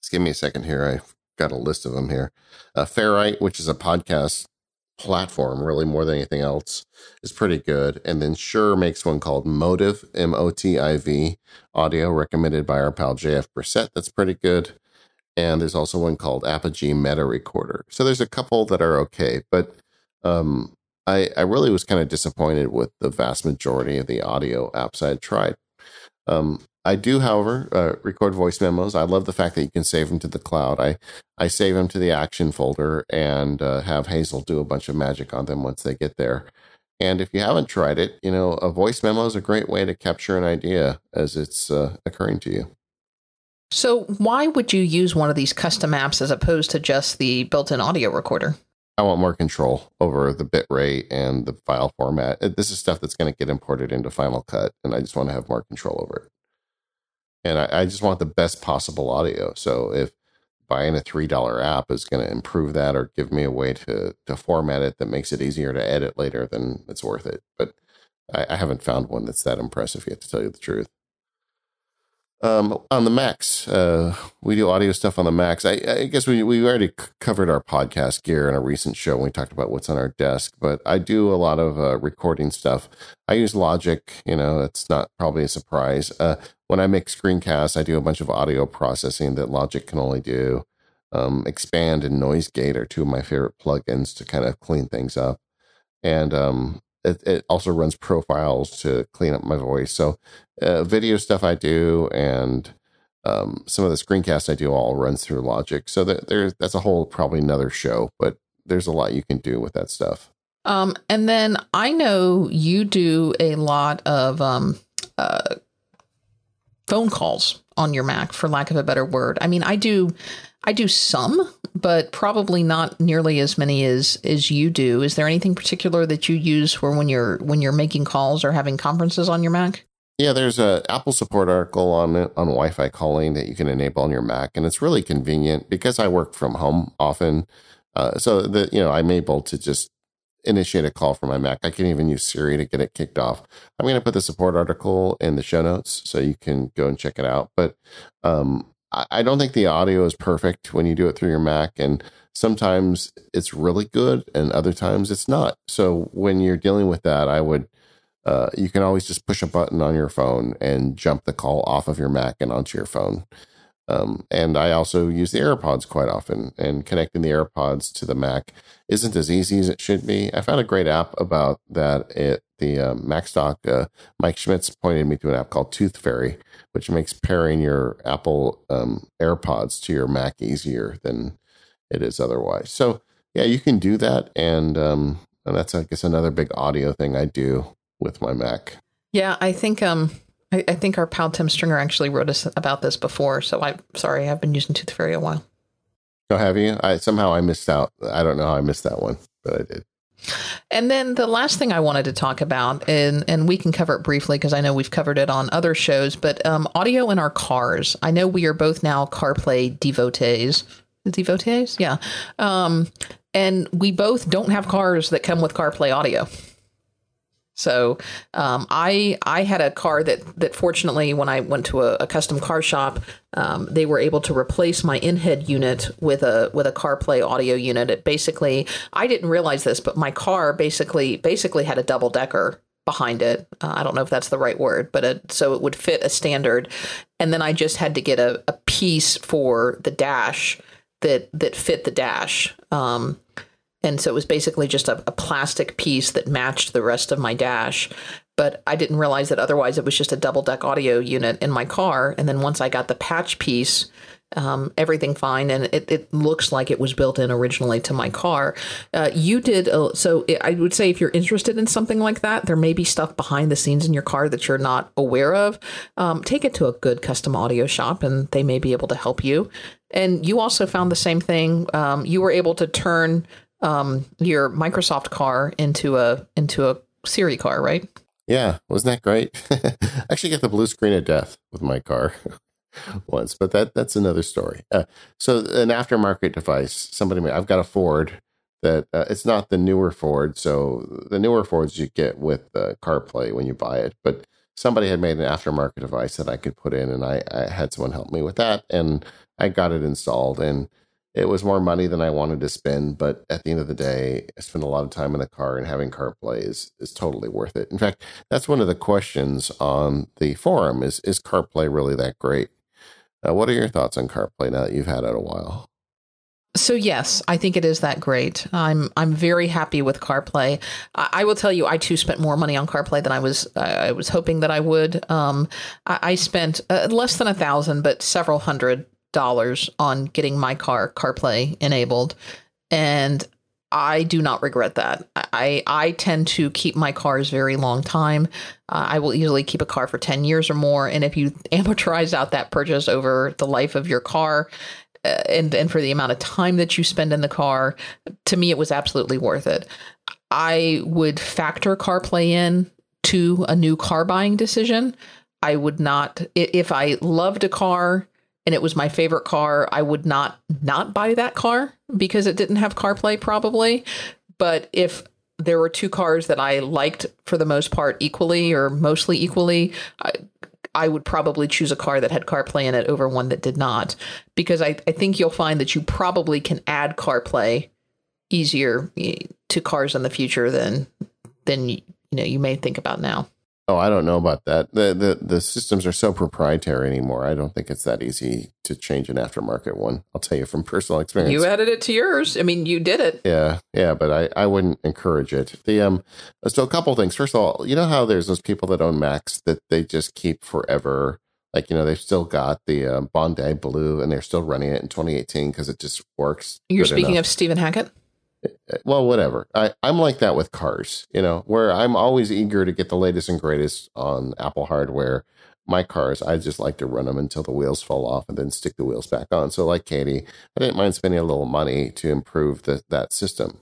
Just give me a second here. I've got a list of them here. Uh, Ferrite, which is a podcast platform, really more than anything else, is pretty good. And then Shure makes one called Motive M O T I V, audio recommended by our pal JF Brissette. That's pretty good. And there's also one called Apogee Meta Recorder. So there's a couple that are okay, but um, I, I really was kind of disappointed with the vast majority of the audio apps I had tried. Um, I do, however, uh, record voice memos. I love the fact that you can save them to the cloud. I, I save them to the action folder and uh, have Hazel do a bunch of magic on them once they get there. And if you haven't tried it, you know, a voice memo is a great way to capture an idea as it's uh, occurring to you. So, why would you use one of these custom apps as opposed to just the built in audio recorder? I want more control over the bit rate and the file format. Uh, this is stuff that's going to get imported into Final Cut, and I just want to have more control over it. And I, I just want the best possible audio. So if buying a three dollar app is going to improve that or give me a way to to format it that makes it easier to edit later, then it's worth it. But I, I haven't found one that's that impressive yet, to tell you the truth. Um, on the Macs, uh, we do audio stuff on the Macs. I, I guess we, we already c- covered our podcast gear in a recent show when we talked about what's on our desk, but I do a lot of uh, recording stuff. I use Logic, you know, it's not probably a surprise. Uh, when I make screencasts, I do a bunch of audio processing that Logic can only do. Um, Expand and Noise Gate are two of my favorite plugins to kind of clean things up. And um, it, it also runs profiles to clean up my voice. So, uh, video stuff I do and um, some of the screencasts I do all runs through Logic. So that there's that's a whole probably another show, but there's a lot you can do with that stuff. Um, and then I know you do a lot of um, uh, phone calls on your Mac, for lack of a better word. I mean, I do, I do some, but probably not nearly as many as as you do. Is there anything particular that you use for when you're when you're making calls or having conferences on your Mac? Yeah, there's a Apple support article on on Wi-Fi calling that you can enable on your Mac, and it's really convenient because I work from home often. Uh, so that you know, I'm able to just initiate a call from my Mac. I can even use Siri to get it kicked off. I'm going to put the support article in the show notes so you can go and check it out. But um, I don't think the audio is perfect when you do it through your Mac, and sometimes it's really good, and other times it's not. So when you're dealing with that, I would. Uh, you can always just push a button on your phone and jump the call off of your Mac and onto your phone. Um, and I also use the AirPods quite often, and connecting the AirPods to the Mac isn't as easy as it should be. I found a great app about that. It the uh, MacStock uh, Mike Schmitz pointed me to an app called Tooth Fairy, which makes pairing your Apple um, AirPods to your Mac easier than it is otherwise. So yeah, you can do that, and um, and that's I guess another big audio thing I do with my Mac. Yeah, I think um I, I, think our pal Tim Stringer actually wrote us about this before. So I'm sorry, I've been using Tooth Fairy a while. Oh, have you? I somehow I missed out. I don't know how I missed that one, but I did. And then the last thing I wanted to talk about, and and we can cover it briefly because I know we've covered it on other shows, but um, audio in our cars. I know we are both now CarPlay devotees. Devotees, yeah. Um, and we both don't have cars that come with CarPlay audio. So um, I I had a car that that fortunately when I went to a, a custom car shop, um, they were able to replace my in-head unit with a with a CarPlay audio unit. It basically I didn't realize this, but my car basically basically had a double decker behind it. Uh, I don't know if that's the right word, but it, so it would fit a standard. And then I just had to get a, a piece for the dash that that fit the dash. Um, and so it was basically just a, a, plastic piece that matched the rest of my dash. But I didn't realize that otherwise it was just a double deck audio unit in my car. And then once I got the patch piece, um, everything fine, and it, it, looks like it was built in originally to my car. Uh, you did a, so. I would say if you're interested in something like that, there may be stuff behind the scenes in your car that you're not aware of. Um, take it to a good custom audio shop, and they may be able to help you. And you also found the same thing. Um, you were able to turn um, your Microsoft car into a into a Siri car, right? Yeah, wasn't that great? I actually got the blue screen of death with my car once, but that that's another story. Uh, so an aftermarket device. Somebody, I've got a Ford that uh, it's not the newer Ford. So the newer Fords you get with uh, CarPlay when you buy it, but somebody had made an aftermarket device that I could put in, and I, I had someone help me with that, and I got it installed and it was more money than I wanted to spend, but at the end of the day, I spent a lot of time in the car and having CarPlay is, is totally worth it. In fact, that's one of the questions on the forum is, is CarPlay really that great? Uh, what are your thoughts on CarPlay now that you've had it a while? So yes, I think it is that great. I'm I'm very happy with CarPlay. I, I will tell you, I too spent more money on CarPlay than I was uh, I was hoping that I would. Um, I, I, spent uh, less than a thousand, but several hundred dollars on getting my car CarPlay enabled, and I do not regret that. I I tend to keep my cars very long time. Uh, I will easily keep a car for ten years or more, and if you amortize out that purchase over the life of your car, uh, and and for the amount of time that you spend in the car, to me it was absolutely worth it. I would factor CarPlay in to a new car buying decision. I would not if I loved a car and it was my favorite car, I would not not buy that car because it didn't have CarPlay probably. But if there were two cars that I liked for the most part equally or mostly equally, I, I would probably choose a car that had CarPlay in it over one that did not, because I, I think you'll find that you probably can add CarPlay easier eh, to cars in the future than than you know you may think about now. Oh, I don't know about that. The, the the systems are so proprietary anymore. I don't think it's that easy to change an aftermarket one. I'll tell you from personal experience. You added it to yours. I mean, you did it. Yeah, yeah, but I, I wouldn't encourage it. The um, so a couple things. First of all, you know how there's those people that own Macs that they just keep forever. Like you know, they've still got the uh, Bondi Blue, and they're still running it in 2018 because it just works. You're speaking enough. of Stephen Hackett well, whatever. I, I'm like that with cars, you know, where I'm always eager to get the latest and greatest on Apple hardware. My cars, I just like to run them until the wheels fall off and then stick the wheels back on. So, like Katie, I didn't mind spending a little money to improve the, that system.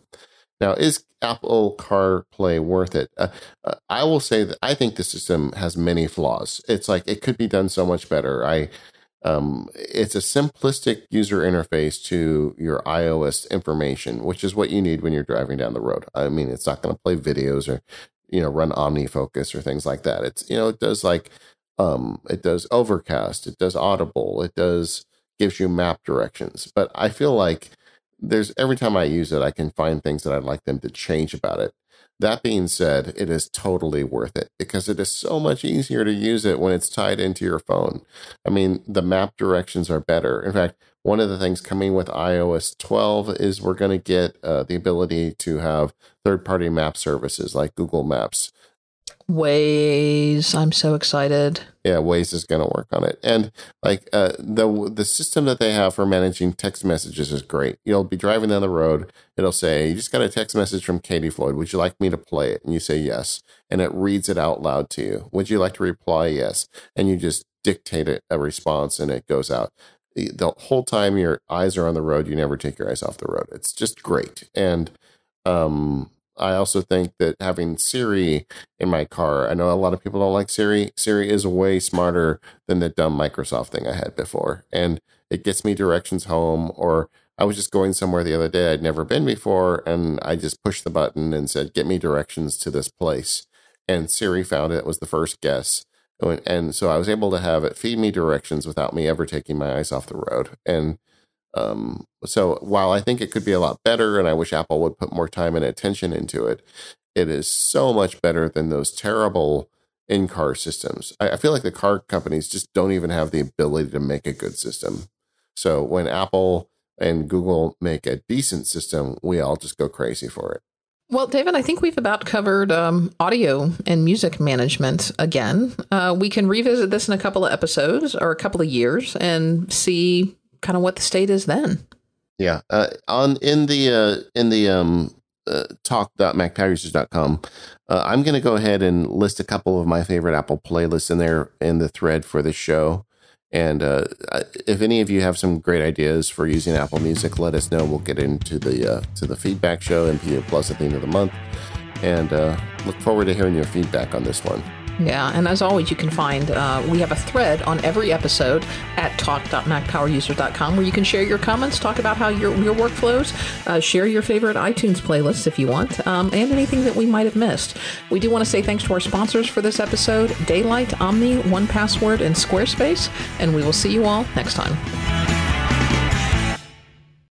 Now, is Apple CarPlay worth it? Uh, uh, I will say that I think the system has many flaws. It's like it could be done so much better. I um, it's a simplistic user interface to your iOS information, which is what you need when you're driving down the road. I mean, it's not going to play videos or, you know, run OmniFocus or things like that. It's, you know, it does like, um, it does Overcast, it does Audible, it does, gives you map directions. But I feel like there's every time I use it, I can find things that I'd like them to change about it. That being said, it is totally worth it because it is so much easier to use it when it's tied into your phone. I mean, the map directions are better. In fact, one of the things coming with iOS 12 is we're going to get uh, the ability to have third party map services like Google Maps Waze. I'm so excited. Yeah, Waze is going to work on it, and like uh, the the system that they have for managing text messages is great. You'll be driving down the road, it'll say, "You just got a text message from Katie Floyd. Would you like me to play it?" And you say yes, and it reads it out loud to you. Would you like to reply yes? And you just dictate it a response, and it goes out. The whole time your eyes are on the road, you never take your eyes off the road. It's just great, and um I also think that having Siri in my car, I know a lot of people don't like Siri. Siri is way smarter than the dumb Microsoft thing I had before. And it gets me directions home. Or I was just going somewhere the other day I'd never been before, and I just pushed the button and said, Get me directions to this place. and Siri found it. It was the first guess. And so I was able to have it feed me directions without me ever taking my eyes off the road. And um, so while I think it could be a lot better, and I wish Apple would put more time and attention into it, it is so much better than those terrible in car systems. I, I feel like the car companies just don't even have the ability to make a good system. So when Apple and Google make a decent system, we all just go crazy for it. Well, David, I think we've about covered um, audio and music management again. Uh, we can revisit this in a couple of episodes or a couple of years and see kind of what the state is then. Yeah, uh, on in the uh, in the um, uh, talk.macpowerusers.com, uh, I'm going to go ahead and list a couple of my favorite Apple playlists in there in the thread for the show. And uh, if any of you have some great ideas for using Apple Music, let us know. We'll get into the uh, to the feedback show and Plus at the end of the month, and uh, look forward to hearing your feedback on this one. Yeah, and as always, you can find uh, we have a thread on every episode at talk.macpowerusers.com where you can share your comments, talk about how your your workflows, uh, share your favorite iTunes playlists if you want, um, and anything that we might have missed. We do want to say thanks to our sponsors for this episode: Daylite, Omni, 1Password, and Squarespace. And we will see you all next time.